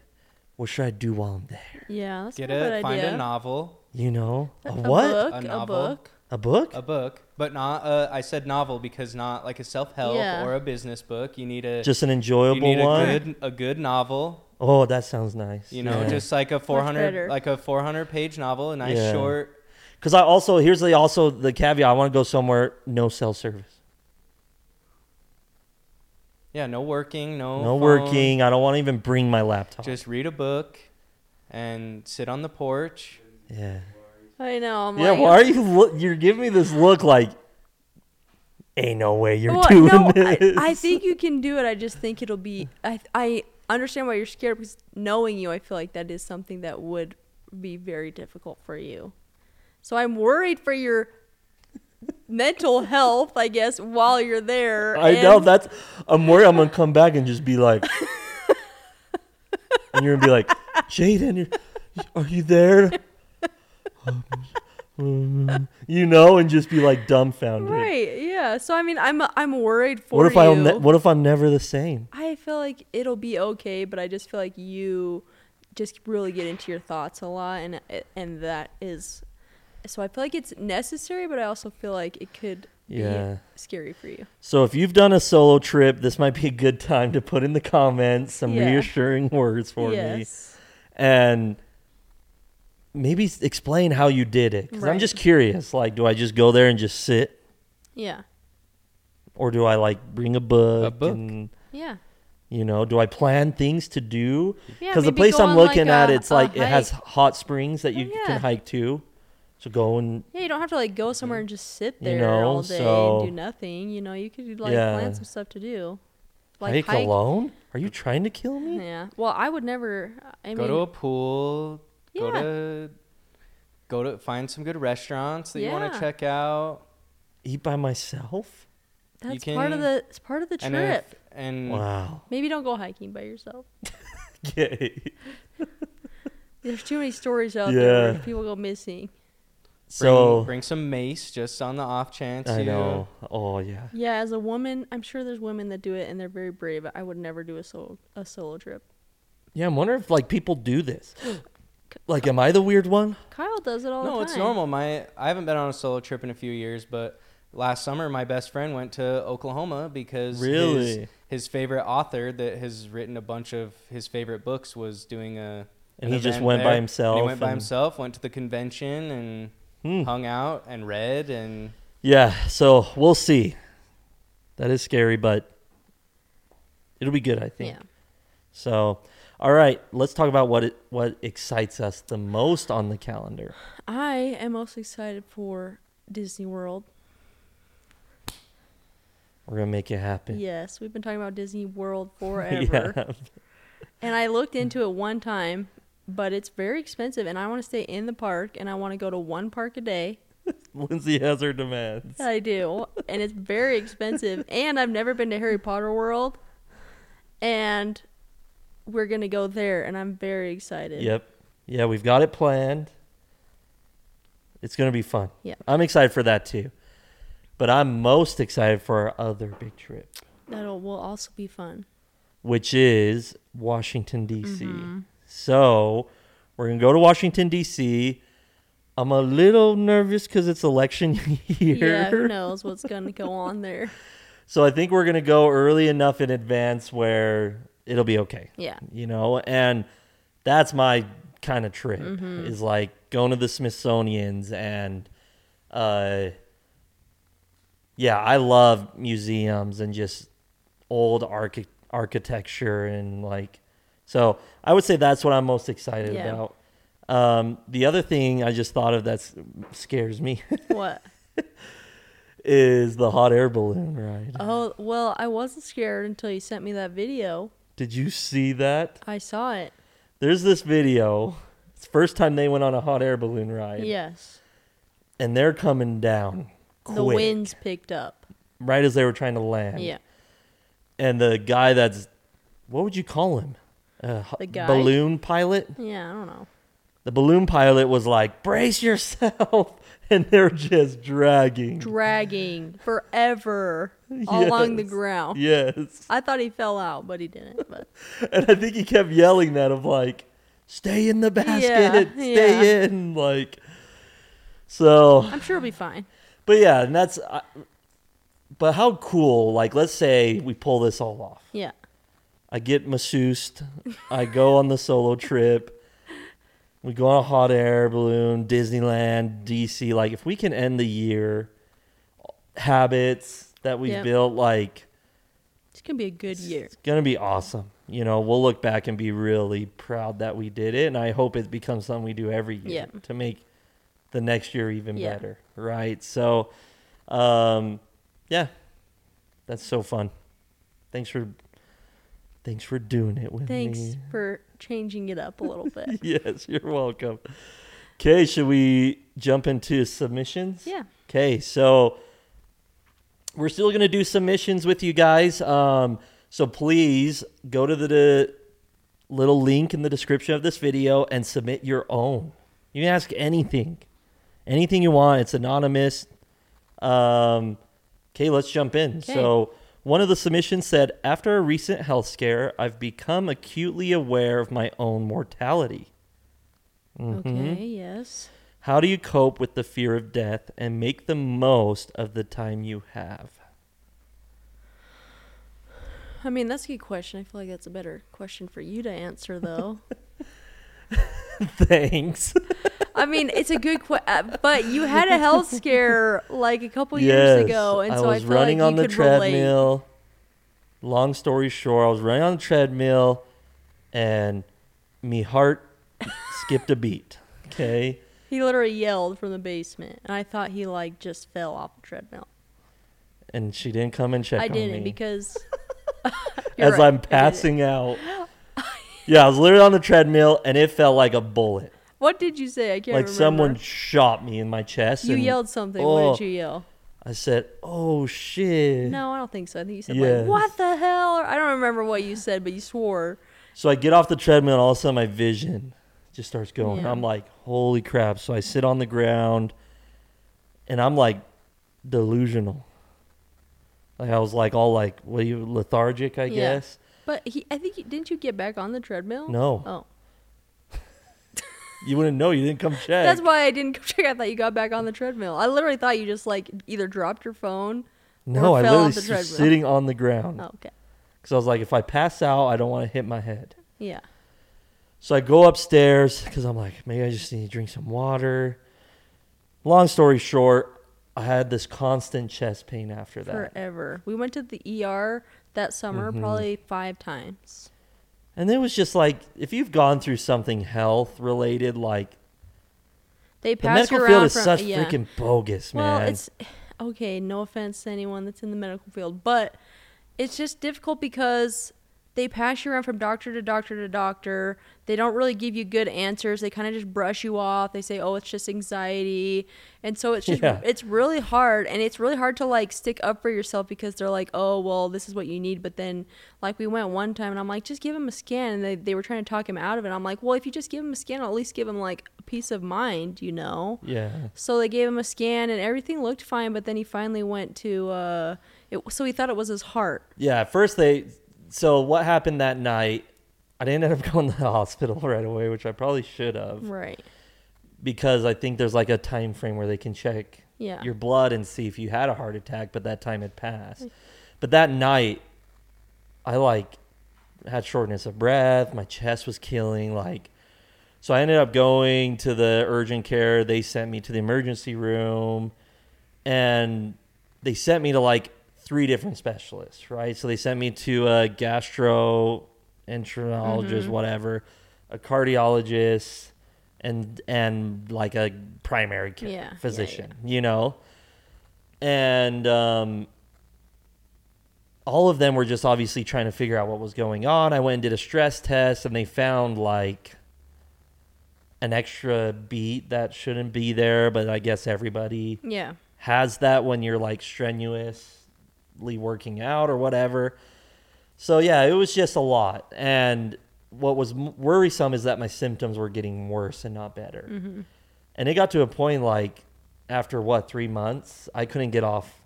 what should I do while I'm there. Yeah, that's Get a a good find idea. a novel, You know, a, A what? book, A a, book. A book? a book, but not. Uh, I said novel because not like a self help Yeah. or a business book. You need a Just an enjoyable you enjoyable need a one. good a good novel. Oh, that sounds nice. You know, yeah. just like a 400 like a 400 page novel, a nice Yeah. short. Because I also here's the also the caveat. I want to go somewhere no cell service, Yeah, no working, no no phone. working. I don't want to even bring my laptop. Just read a book and sit on the porch. yeah, I know. I'm yeah. like, Why are you? Look, you're giving me this look like, ain't no way you're Well, doing no, this. I, I think you can do it. I just think it'll be. I I understand why you're scared because knowing you, I feel like that is something that would be very difficult for you. So I'm worried for your mental health, I guess, while you're there. I know and- that's. I'm worried. I'm gonna come back and just be like, and you're gonna be like, Jaden, are you there? you know, and just be like dumbfounded. Right. Yeah. So I mean, I'm I'm worried for What if. I'm ne- what if I'm never the same? I feel like it'll be okay, but I just feel like you just really get into your thoughts a lot, and and that is. So I feel like it's necessary, but I also feel like it could Yeah. be scary for you. So if you've done a solo trip, this might be a good time to put in the comments some Yeah. reassuring words for me and maybe explain how you did it cuz I'm just curious like do I just go there and just sit Yeah. or do I like bring a book, a book. and Yeah. you know, do I plan things to do? Yeah. Cuz the place I'm looking like, at a- it's a like it has hot springs that Oh, you yeah. can hike to. So go and Yeah, you don't have to like go somewhere and just sit You there know, all day so- and do nothing. You know, you could like Yeah. plan some stuff to do. hike, alone? Are you trying to kill me? Yeah. Well, I would never. I go mean, to a pool. Go to go to find some good restaurants that you want Yeah. to check out. Eat by myself? that's part of can- the. It's part of the And trip. if, and Wow. Maybe don't go hiking by yourself. Yay. There's too many stories out there where Yeah. people go missing. bring, So bring some mace just on the off chance. I you know. Oh yeah. Yeah, as a woman, I'm sure there's women that do it and they're very brave. I would never do a solo a solo trip. Yeah, I'm wondering if like people do this. Like, am I the weird one? Kyle does it all the No, it's normal. My I haven't been on a solo trip in a few years, but last summer my best friend went to Oklahoma because his, Really? his favorite author that has written a bunch of his favorite books was doing a And an he just event went by there. himself. And he went by and- himself, went to the convention and Hmm. hung out and read and Yeah. So we'll see. That is scary, but it'll be good. I think. Yeah. So, all right, let's talk about what it, what excites us the most on the calendar. I am most excited for Disney World. We're gonna make it happen. Yes, we've been talking about Disney World forever. yeah. And I looked into it one time, but it's very expensive and I want to stay in the park and I want to go to one park a day. Lindsay has her demands. I do. And it's very expensive. and I've never been to Harry Potter World. And we're going to go there. And I'm very excited. Yep. Yeah, we've got it planned. It's going to be fun. Yeah. I'm excited for that too. But I'm most excited for our other big trip, That'll will also be fun. which is Washington, D.C. Mm-hmm. So we're going to go to Washington, D.C. I'm a little nervous because it's election year. Yeah, who knows what's going to go on there. So I think we're going to go early enough in advance where it'll be okay. Yeah. you know and that's my kind of trip Mm-hmm. is like going to the smithsonian's and uh yeah i love museums and just old archi- architecture and like so i would say that's what i'm most excited Yeah. about um the other thing i just thought of that scares me What? is the hot air balloon ride Oh, well, I wasn't scared until you sent me that video. Did you see that I saw it. there's this video. It's the first time they went on a hot air balloon ride. Yes. And they're coming down. The winds picked up. right as they were trying to land. Yeah. And the guy that's what would you call him? Uh, The guy? balloon pilot. Yeah, I don't know. The balloon pilot was like, "Brace yourself," and they're just dragging. Dragging forever along the ground. yes, I thought he fell out, but he didn't. But and I think he kept yelling that of like, "Stay in the basket, stay yeah. in." Like, so I'm sure he'll be fine. But yeah, and that's. Uh, but how cool! Like, let's say we pull this all off. Yeah. I get masseused. I go on the solo trip. We go on a hot air balloon, Disneyland, DC. Like, if we can end the year, habits that we've Yep. built, like, It's gonna be a good year. it's gonna be awesome. You know, we'll look back and be really proud that we did it, and I hope it becomes something we do every year Yeah. to make the next year even Yeah. better. Right? So, um, yeah, that's so fun. Thanks for, thanks for doing it with Thanks me. Thanks for changing it up a little bit. yes, you're welcome. Okay, should we jump into submissions? yeah. Okay, so we're still going to do submissions with you guys. Um, so please go to the, the little link in the description of this video and submit your own. You can ask anything, anything you want. It's anonymous. Um, okay, let's jump in. Okay. So one of the submissions said, after a recent health scare, I've become acutely aware of my own mortality. Mhm. Okay. Yes. How do you cope with the fear of death and make the most of the time you have? I mean, that's a good question. I feel like that's a better question for you to answer, though. Thanks. I mean, it's a good question, uh, but you had a health scare like a couple yes, years ago, and I so I was feel running like on you the could relate. treadmill. Long story short, I was running on the treadmill, and me heart skipped a beat. Okay, He literally yelled from the basement, and I thought he like just fell off the treadmill. and she didn't come and check I didn't because as right, I I'm passing out. yeah, I was literally on the treadmill, and it felt like a bullet. What did you say? I can't remember. like remember. someone shot me in my chest. You and yelled something. Oh. What did you oh. yell? I said, "Oh shit!" No, I don't think so. I think you said Yes. like, "What the hell?" Or I don't remember what you said, but you swore. So I get off the treadmill, and all of a sudden my vision just starts going. Yeah. I'm like, "Holy crap!" So I sit on the ground, and I'm like delusional. Like I was like all like, "What are you lethargic?" I Yeah. guess. But he, I think, didn't you get back on the treadmill? No, Oh, you wouldn't know. You didn't come check. that's why I didn't come check. I thought you got back on the treadmill. I literally thought you just like either dropped your phone. no, I fell literally off the was treadmill. sitting on the ground Oh, okay. because I was like, if I pass out, I don't want to hit my head. Yeah. So I go upstairs because I'm like, maybe I just need to drink some water. Long story short, I had this constant chest pain after that. Forever. We went to the ER that summer Mhm. probably five times. And it was just like, if you've gone through something health related, like They the pass you medical around field is from such yeah. freaking bogus, Well, man. it's okay. No offense to anyone that's in the medical field, but it's just difficult because they pass you around from doctor to doctor to doctor. They don't really give you good answers. They kind of just brush you off. They say, "Oh, it's just anxiety," and so it's just Yeah. it's really hard, and it's really hard to like stick up for yourself because they're like, "Oh, well, this is what you need," but then like we went one time, and I'm like, "Just give him a scan," and they they were trying to talk him out of it. I'm like, "Well, if you just give him a scan, I'll at least give him like a peace of mind, you know." yeah. So they gave him a scan and everything looked fine, but then he finally went to uh it, so he thought it was his heart. Yeah, at first they. So what happened that night? I didn't end up going to the hospital right away, which I probably should have, Right. because I think there's like a time frame where they can check Yeah. your blood and see if you had a heart attack, but that time had passed. But that night, I like had shortness of breath. My chest was killing. Like, so I ended up going to the urgent care. They sent me to the emergency room, and they sent me to like three different specialists. Right. So they sent me to a gastroenterologist, Mhm. whatever, a cardiologist, and and like a primary care Yeah, yeah, physician. You know, and um, all of them were just obviously trying to figure out what was going on. I went and did a stress test, and they found like an extra beat that shouldn't be there, but I guess everybody Yeah. has that when you're like strenuously working out or whatever. So yeah, it was just a lot. And what was worrisome is that my symptoms were getting worse and not better. Mm-hmm. And it got to a point like after what, 3 months, I couldn't get off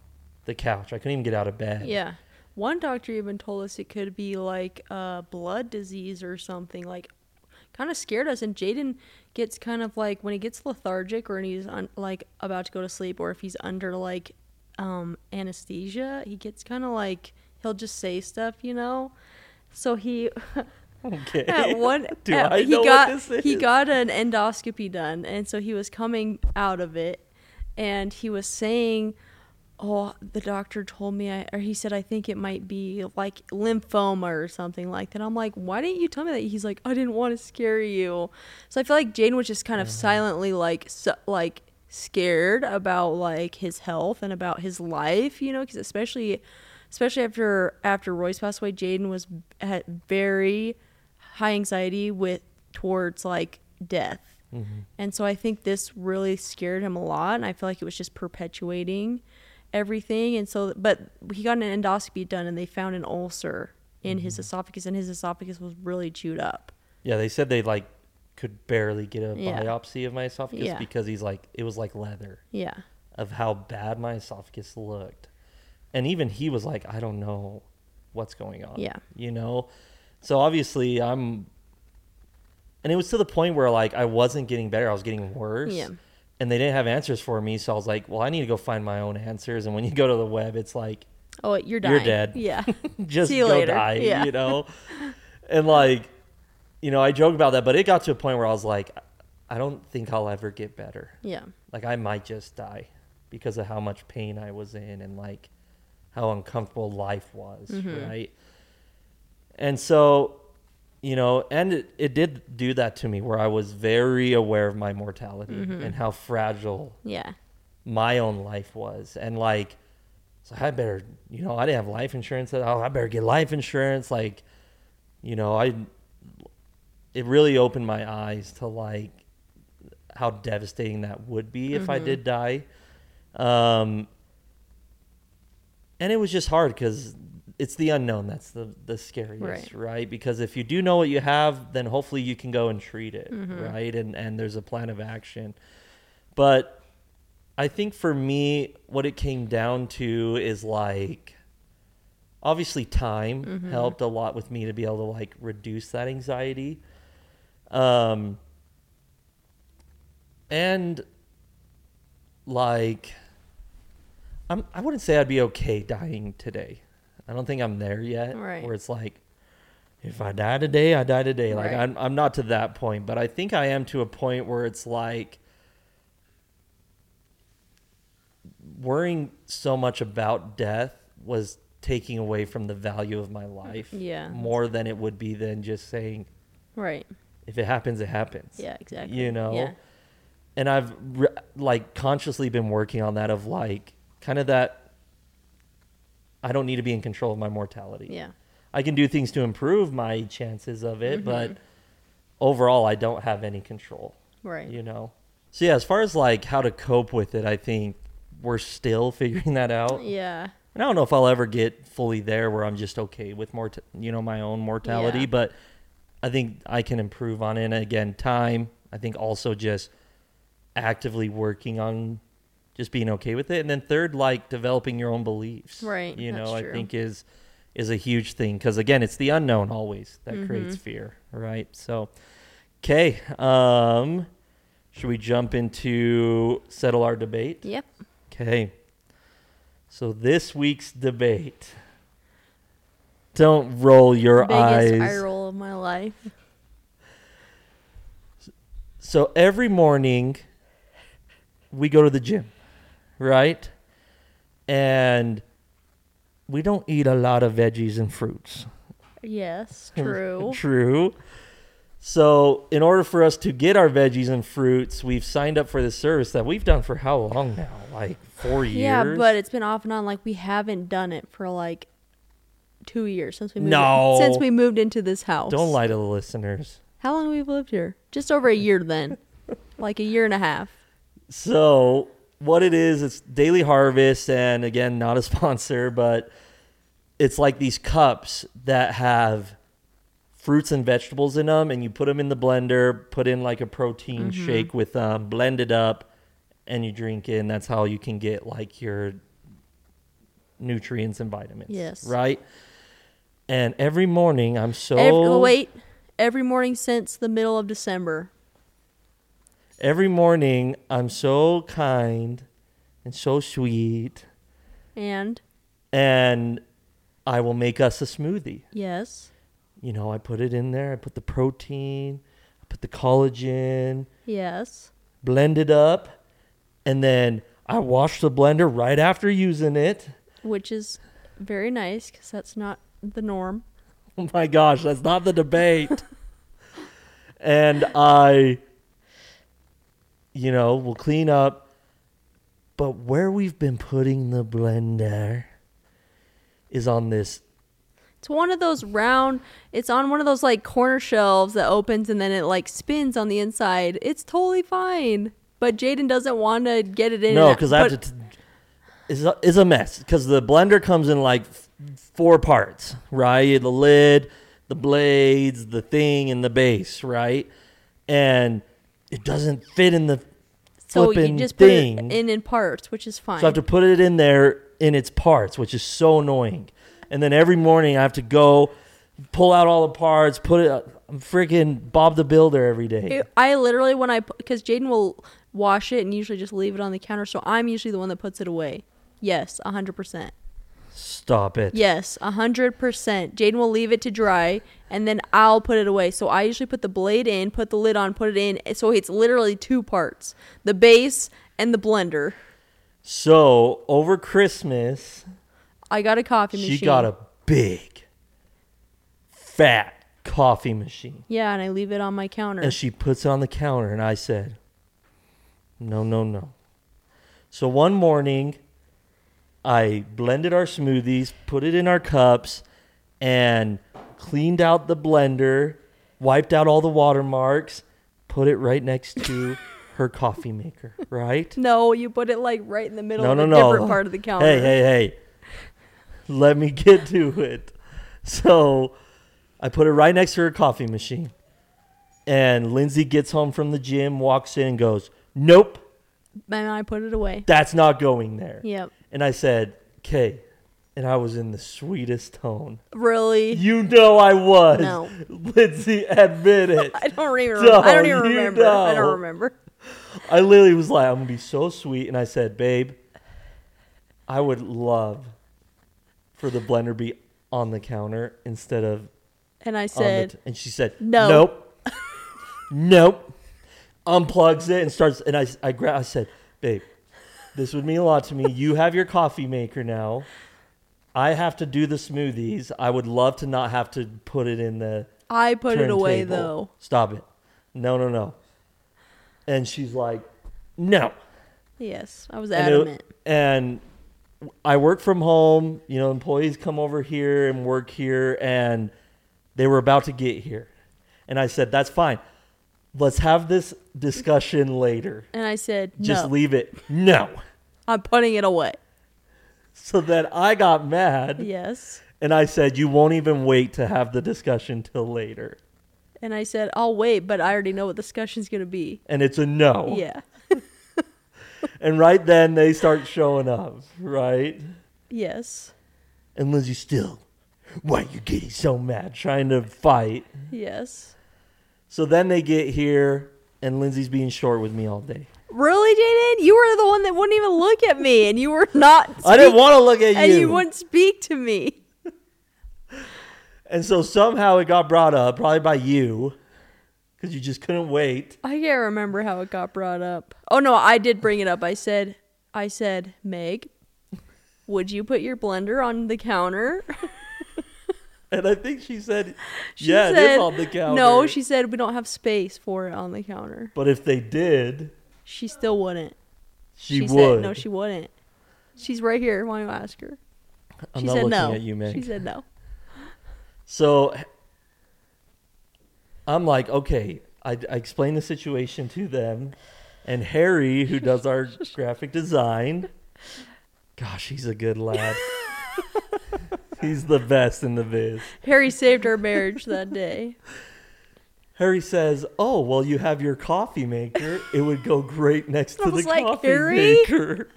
the couch. I couldn't even get out of bed. Yeah. One doctor even told us it could be like a blood disease or something. Like, kind of scared us. And Jaden gets kind of like when he gets lethargic or when he's un- like about to go to sleep or if he's under like um, anesthesia, he gets kind of like he'll just say stuff, you know. So he Okay. at one Do at- I he got he got an endoscopy done and so he was coming out of it and he was saying oh the doctor told me I, or he said i think it might be like lymphoma or something like that. I'm like why didn't you tell me that? He's like i didn't want to scare you. So i feel like jaden was just kind of silently like so, like scared about like his health and about his life you know because especially especially after after royce passed away jaden was had very high anxiety with towards like death Mm-hmm. and so I think this really scared him a lot. And I feel like it was just perpetuating everything. And so, but he got an endoscopy done and they found an ulcer in his esophagus, and his esophagus was really chewed up. Yeah, they said they like could barely get a Yeah. biopsy of my esophagus Yeah. because he's like it was like leather. Yeah. of how bad my esophagus looked. And even he was like, I don't know what's going on. Yeah. You know? So obviously I'm and it was to the point where like I wasn't getting better, I was getting worse. Yeah. And they didn't have answers for me, so I was like, well, I need to go find my own answers. And when you go to the web, it's like Oh, you're dying. You're dead. Yeah. just go later. die, Yeah. you know? and like, you know, I joke about that, but it got to a point where I was like, I don't think I'll ever get better yeah. like I might just die because of how much pain I was in and like how uncomfortable life was, Mm-hmm. right? And so, you know, and it, it did do that to me where I was very aware of my mortality Mm-hmm. and how fragile Yeah. my own life was. And like, so I better, you know, I didn't have life insurance. Oh, I better get life insurance. Like, you know, I, it really opened my eyes to like how devastating that would be if I mm-hmm. did die. Um, and it was just hard because it's the unknown that's the the scariest, Right. right. Because if you do know what you have, then hopefully you can go and treat it, mm-hmm. right? And and there's a plan of action. But I think for me, what it came down to is like, obviously, time mm-hmm. helped a lot with me to be able to like reduce that anxiety. Um, and like, I'm, I wouldn't say I'd be okay dying today. I don't think I'm there yet. Right. Where it's like, if I die today, I die today. Like Right. I'm, I'm not to that point, but I think I am to a point where it's like worrying so much about death was taking away from the value of my life. Yeah. More than it would be than just saying, Right. If it happens, it happens. Yeah, exactly. You know? Yeah. and I've re- like consciously been working on that of like kind of that I don't need to be in control of my mortality. Yeah. I can do things to improve my chances of it, Mm-hmm. but overall I don't have any control, Right. you know. So yeah, as far as like how to cope with it, I think we're still figuring that out. Yeah. And I don't know if I'll ever get fully there where I'm just okay with more, you know, my own mortality, Yeah. but I think I can improve on it. And again, time. I think also just actively working on just being okay with it, and then third, like developing your own beliefs. Right, You know, I think is is a huge thing because again, it's the unknown always that Mm-hmm. creates fear, right? So, okay, um, should we jump into settle our debate? Yep. Okay. So this week's debate. Don't roll your Biggest eye eyes. roll of my life. So every morning we go to the gym, right? And we don't eat a lot of veggies and fruits. Yes. True. True. So, in order for us to get our veggies and fruits, we've signed up for this service that we've done for how long now? Like 4 years. Yeah, but it's been off and on. Like we haven't done it for like two years since we moved. No. since we moved into this house. Don't lie to the listeners. How long have we lived here? Just over a year then, like a year and a half. So what it is, it's Daily Harvest, and again, not a sponsor, but it's like these cups that have fruits and vegetables in them, and you put them in the blender, put in like a protein Mm-hmm. shake with them, blend it up, and you drink it. And that's how you can get like your nutrients and vitamins. Yes. Right. And every morning, I'm so Every, oh, wait, every morning since the middle of December. every morning I'm so kind and so sweet. And and I will make us a smoothie. yes, You know, I put it in there, I put the protein, I put the collagen, yes, blend it up, and then I wash the blender right after using it. which is very nice because that's not the norm. Oh my gosh, that's not the debate. and I, you know, will clean up. But where we've been putting the blender is on this It's one of those round. It's on one of those like corner shelves that opens and then it like spins on the inside. It's totally fine. But Jaden doesn't want to get it in. No, because I have to. T- is a, is a mess because the blender comes in like four parts, right? The lid, the blades, the thing, and the base, right? And it doesn't fit in the so you flipping just put thing. it in in parts, which is fine. So I have to put it in there in its parts, which is so annoying. And then every morning I have to go pull out all the parts, put it. I'm freaking Bob the Builder every day. I literally when I because Jaden will wash it and usually just leave it on the counter, so I'm usually the one that puts it away. Yes, a hundred percent. Stop it. Yes, a hundred percent. Jaden will leave it to dry, and then I'll put it away. So I usually put the blade in, put the lid on, put it in. So it's literally two parts: the base and the blender. So over Christmas, I got a coffee machine. she got a big, fat coffee machine. yeah, and I leave it on my counter. And she puts it on the counter, and I said, No, no, no. So one morning, I blended our smoothies, put it in our cups, and cleaned out the blender, wiped out all the watermarks, put it right next to her coffee maker, right? no, you put it like right in the middle No, of no, a no. different part of the counter. Hey, hey, hey. Let me get to it. So I put it right next to her coffee machine. And Lindsay gets home from the gym, walks in, and goes, Nope, And I put it away. that's not going there. Yep. And I said, Okay. And I was in the sweetest tone. Really? You know I was. No. Lindsay, admit it. I don't even. No, I don't even remember. I don't remember. I literally was like, I'm gonna be so sweet, and I said, babe, I would love for the blender be on the counter instead of And I said. T-. And she said, No. nope, nope. Unplugs it and starts. And I, I gra- I said, babe, this would mean a lot to me. You have your coffee maker now. I have to do the smoothies. I would love to not have to put it in the I put it away turntable. though. Stop it. No, no, no. And she's like, no. Yes, I was And, it- adamant. and I work from home. You know, employees come over here and work here, and they were about to get here. And I said, that's fine. Let's have this discussion later. And I said, Just no, leave it. No. I'm putting it away. So then I got mad Yes. and I said, You won't even wait to have the discussion till later. And I said, I'll wait, but I already know what the discussion's going to be. And it's a no. Yeah. And right then they start showing up, right? Yes. And Lindsay still, why are you getting so mad? Trying to fight. Yes. So then they get here, and Lindsay's being short with me all day. Really, Jaden? You were the one that wouldn't even look at me, and you were not. I didn't want to look at you, And you. wouldn't speak to me. and so somehow it got brought up, probably by you, because you just couldn't wait. I can't remember how it got brought up. Oh no, I did bring it up. I said, I said, Meg, would you put your blender on the counter? And I think she said, She Yeah, it said, is on the counter. No, she said we don't have space for it on the counter. But if they did, She still wouldn't. she, would. said no, she wouldn't. She's right here. Why don't you ask her? I'm she not said looking no. at you, Meg. She said no. So I'm like, okay. I, I explained the situation to them, and Harry, who does our graphic design, gosh, he's a good lad. he's the best in the biz. Harry saved our marriage that day. Harry says, "Oh, well, you have your coffee maker. It would go great next to the like, coffee "Harry?" maker."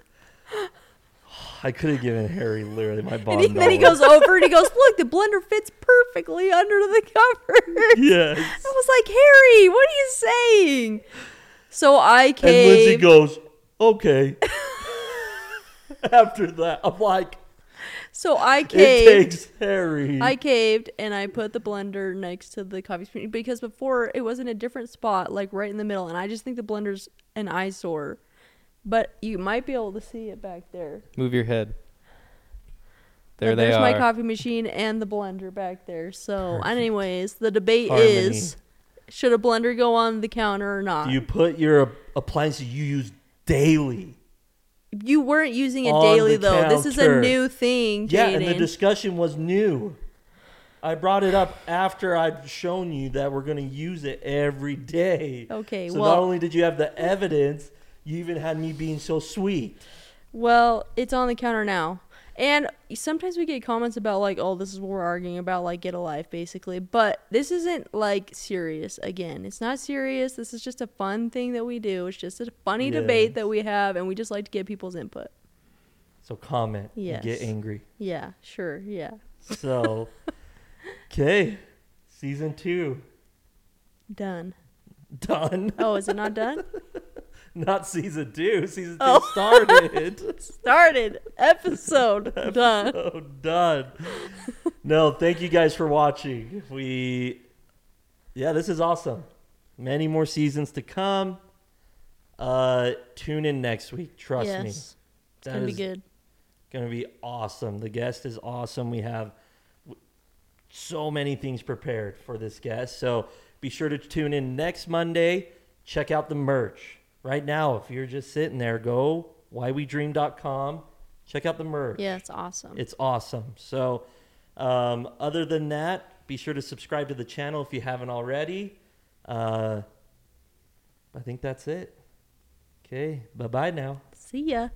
I could have given Harry literally my And he, then he goes over and he goes, "Look, the blender fits perfectly under the covers." "Yes." I was like, "Harry, what are you saying?" So I came. And Lindsay goes, "Okay." After that, I'm like, so I caved. "It caved. takes Harry." I caved and I put the blender next to the coffee machine because before it was in a different spot, like right in the middle, and I just think the blender's an eyesore. But you might be able to see it back there. Move your head. There But they there's are. my coffee machine and the blender back there. So, Perfect. anyways, the debate Harmony. is should a blender go on the counter or not? Do you put your appliances you use daily? You weren't using it daily though. This is a new thing, Yeah, and the discussion was new. I brought it up after I'd shown you that we're going to use it every day. okay, So well, not only did you have the evidence, you even had me being so sweet. well, it's on the counter now. And sometimes we get comments about like, "Oh, this is what we're arguing about, like get a life basically." But this isn't like serious again. It's not serious. This is just a fun thing that we do. It's just a funny debate that we have and we just like to get people's input. So comment. Yes. Get angry. Yeah, sure. Yeah. So, okay, season two Done. done. Oh, is it not done? Not season two. Season two Oh. started. Started. Episode. Done. oh, done. No, thank you guys for watching. We, yeah, this is awesome. Many more seasons to come. Uh, tune in next week. Trust yes. me, It's That gonna be good. gonna be awesome. The guest is awesome. We have so many things prepared for this guest. So be sure to tune in next Monday. Check out the merch right now. If you're just sitting there, go whywedream.com. Check out the merch. Yeah, it's awesome. It's awesome. So, um, other than that, be sure to subscribe to the channel if you haven't already. Uh, I think that's it. Okay, bye bye now. See ya.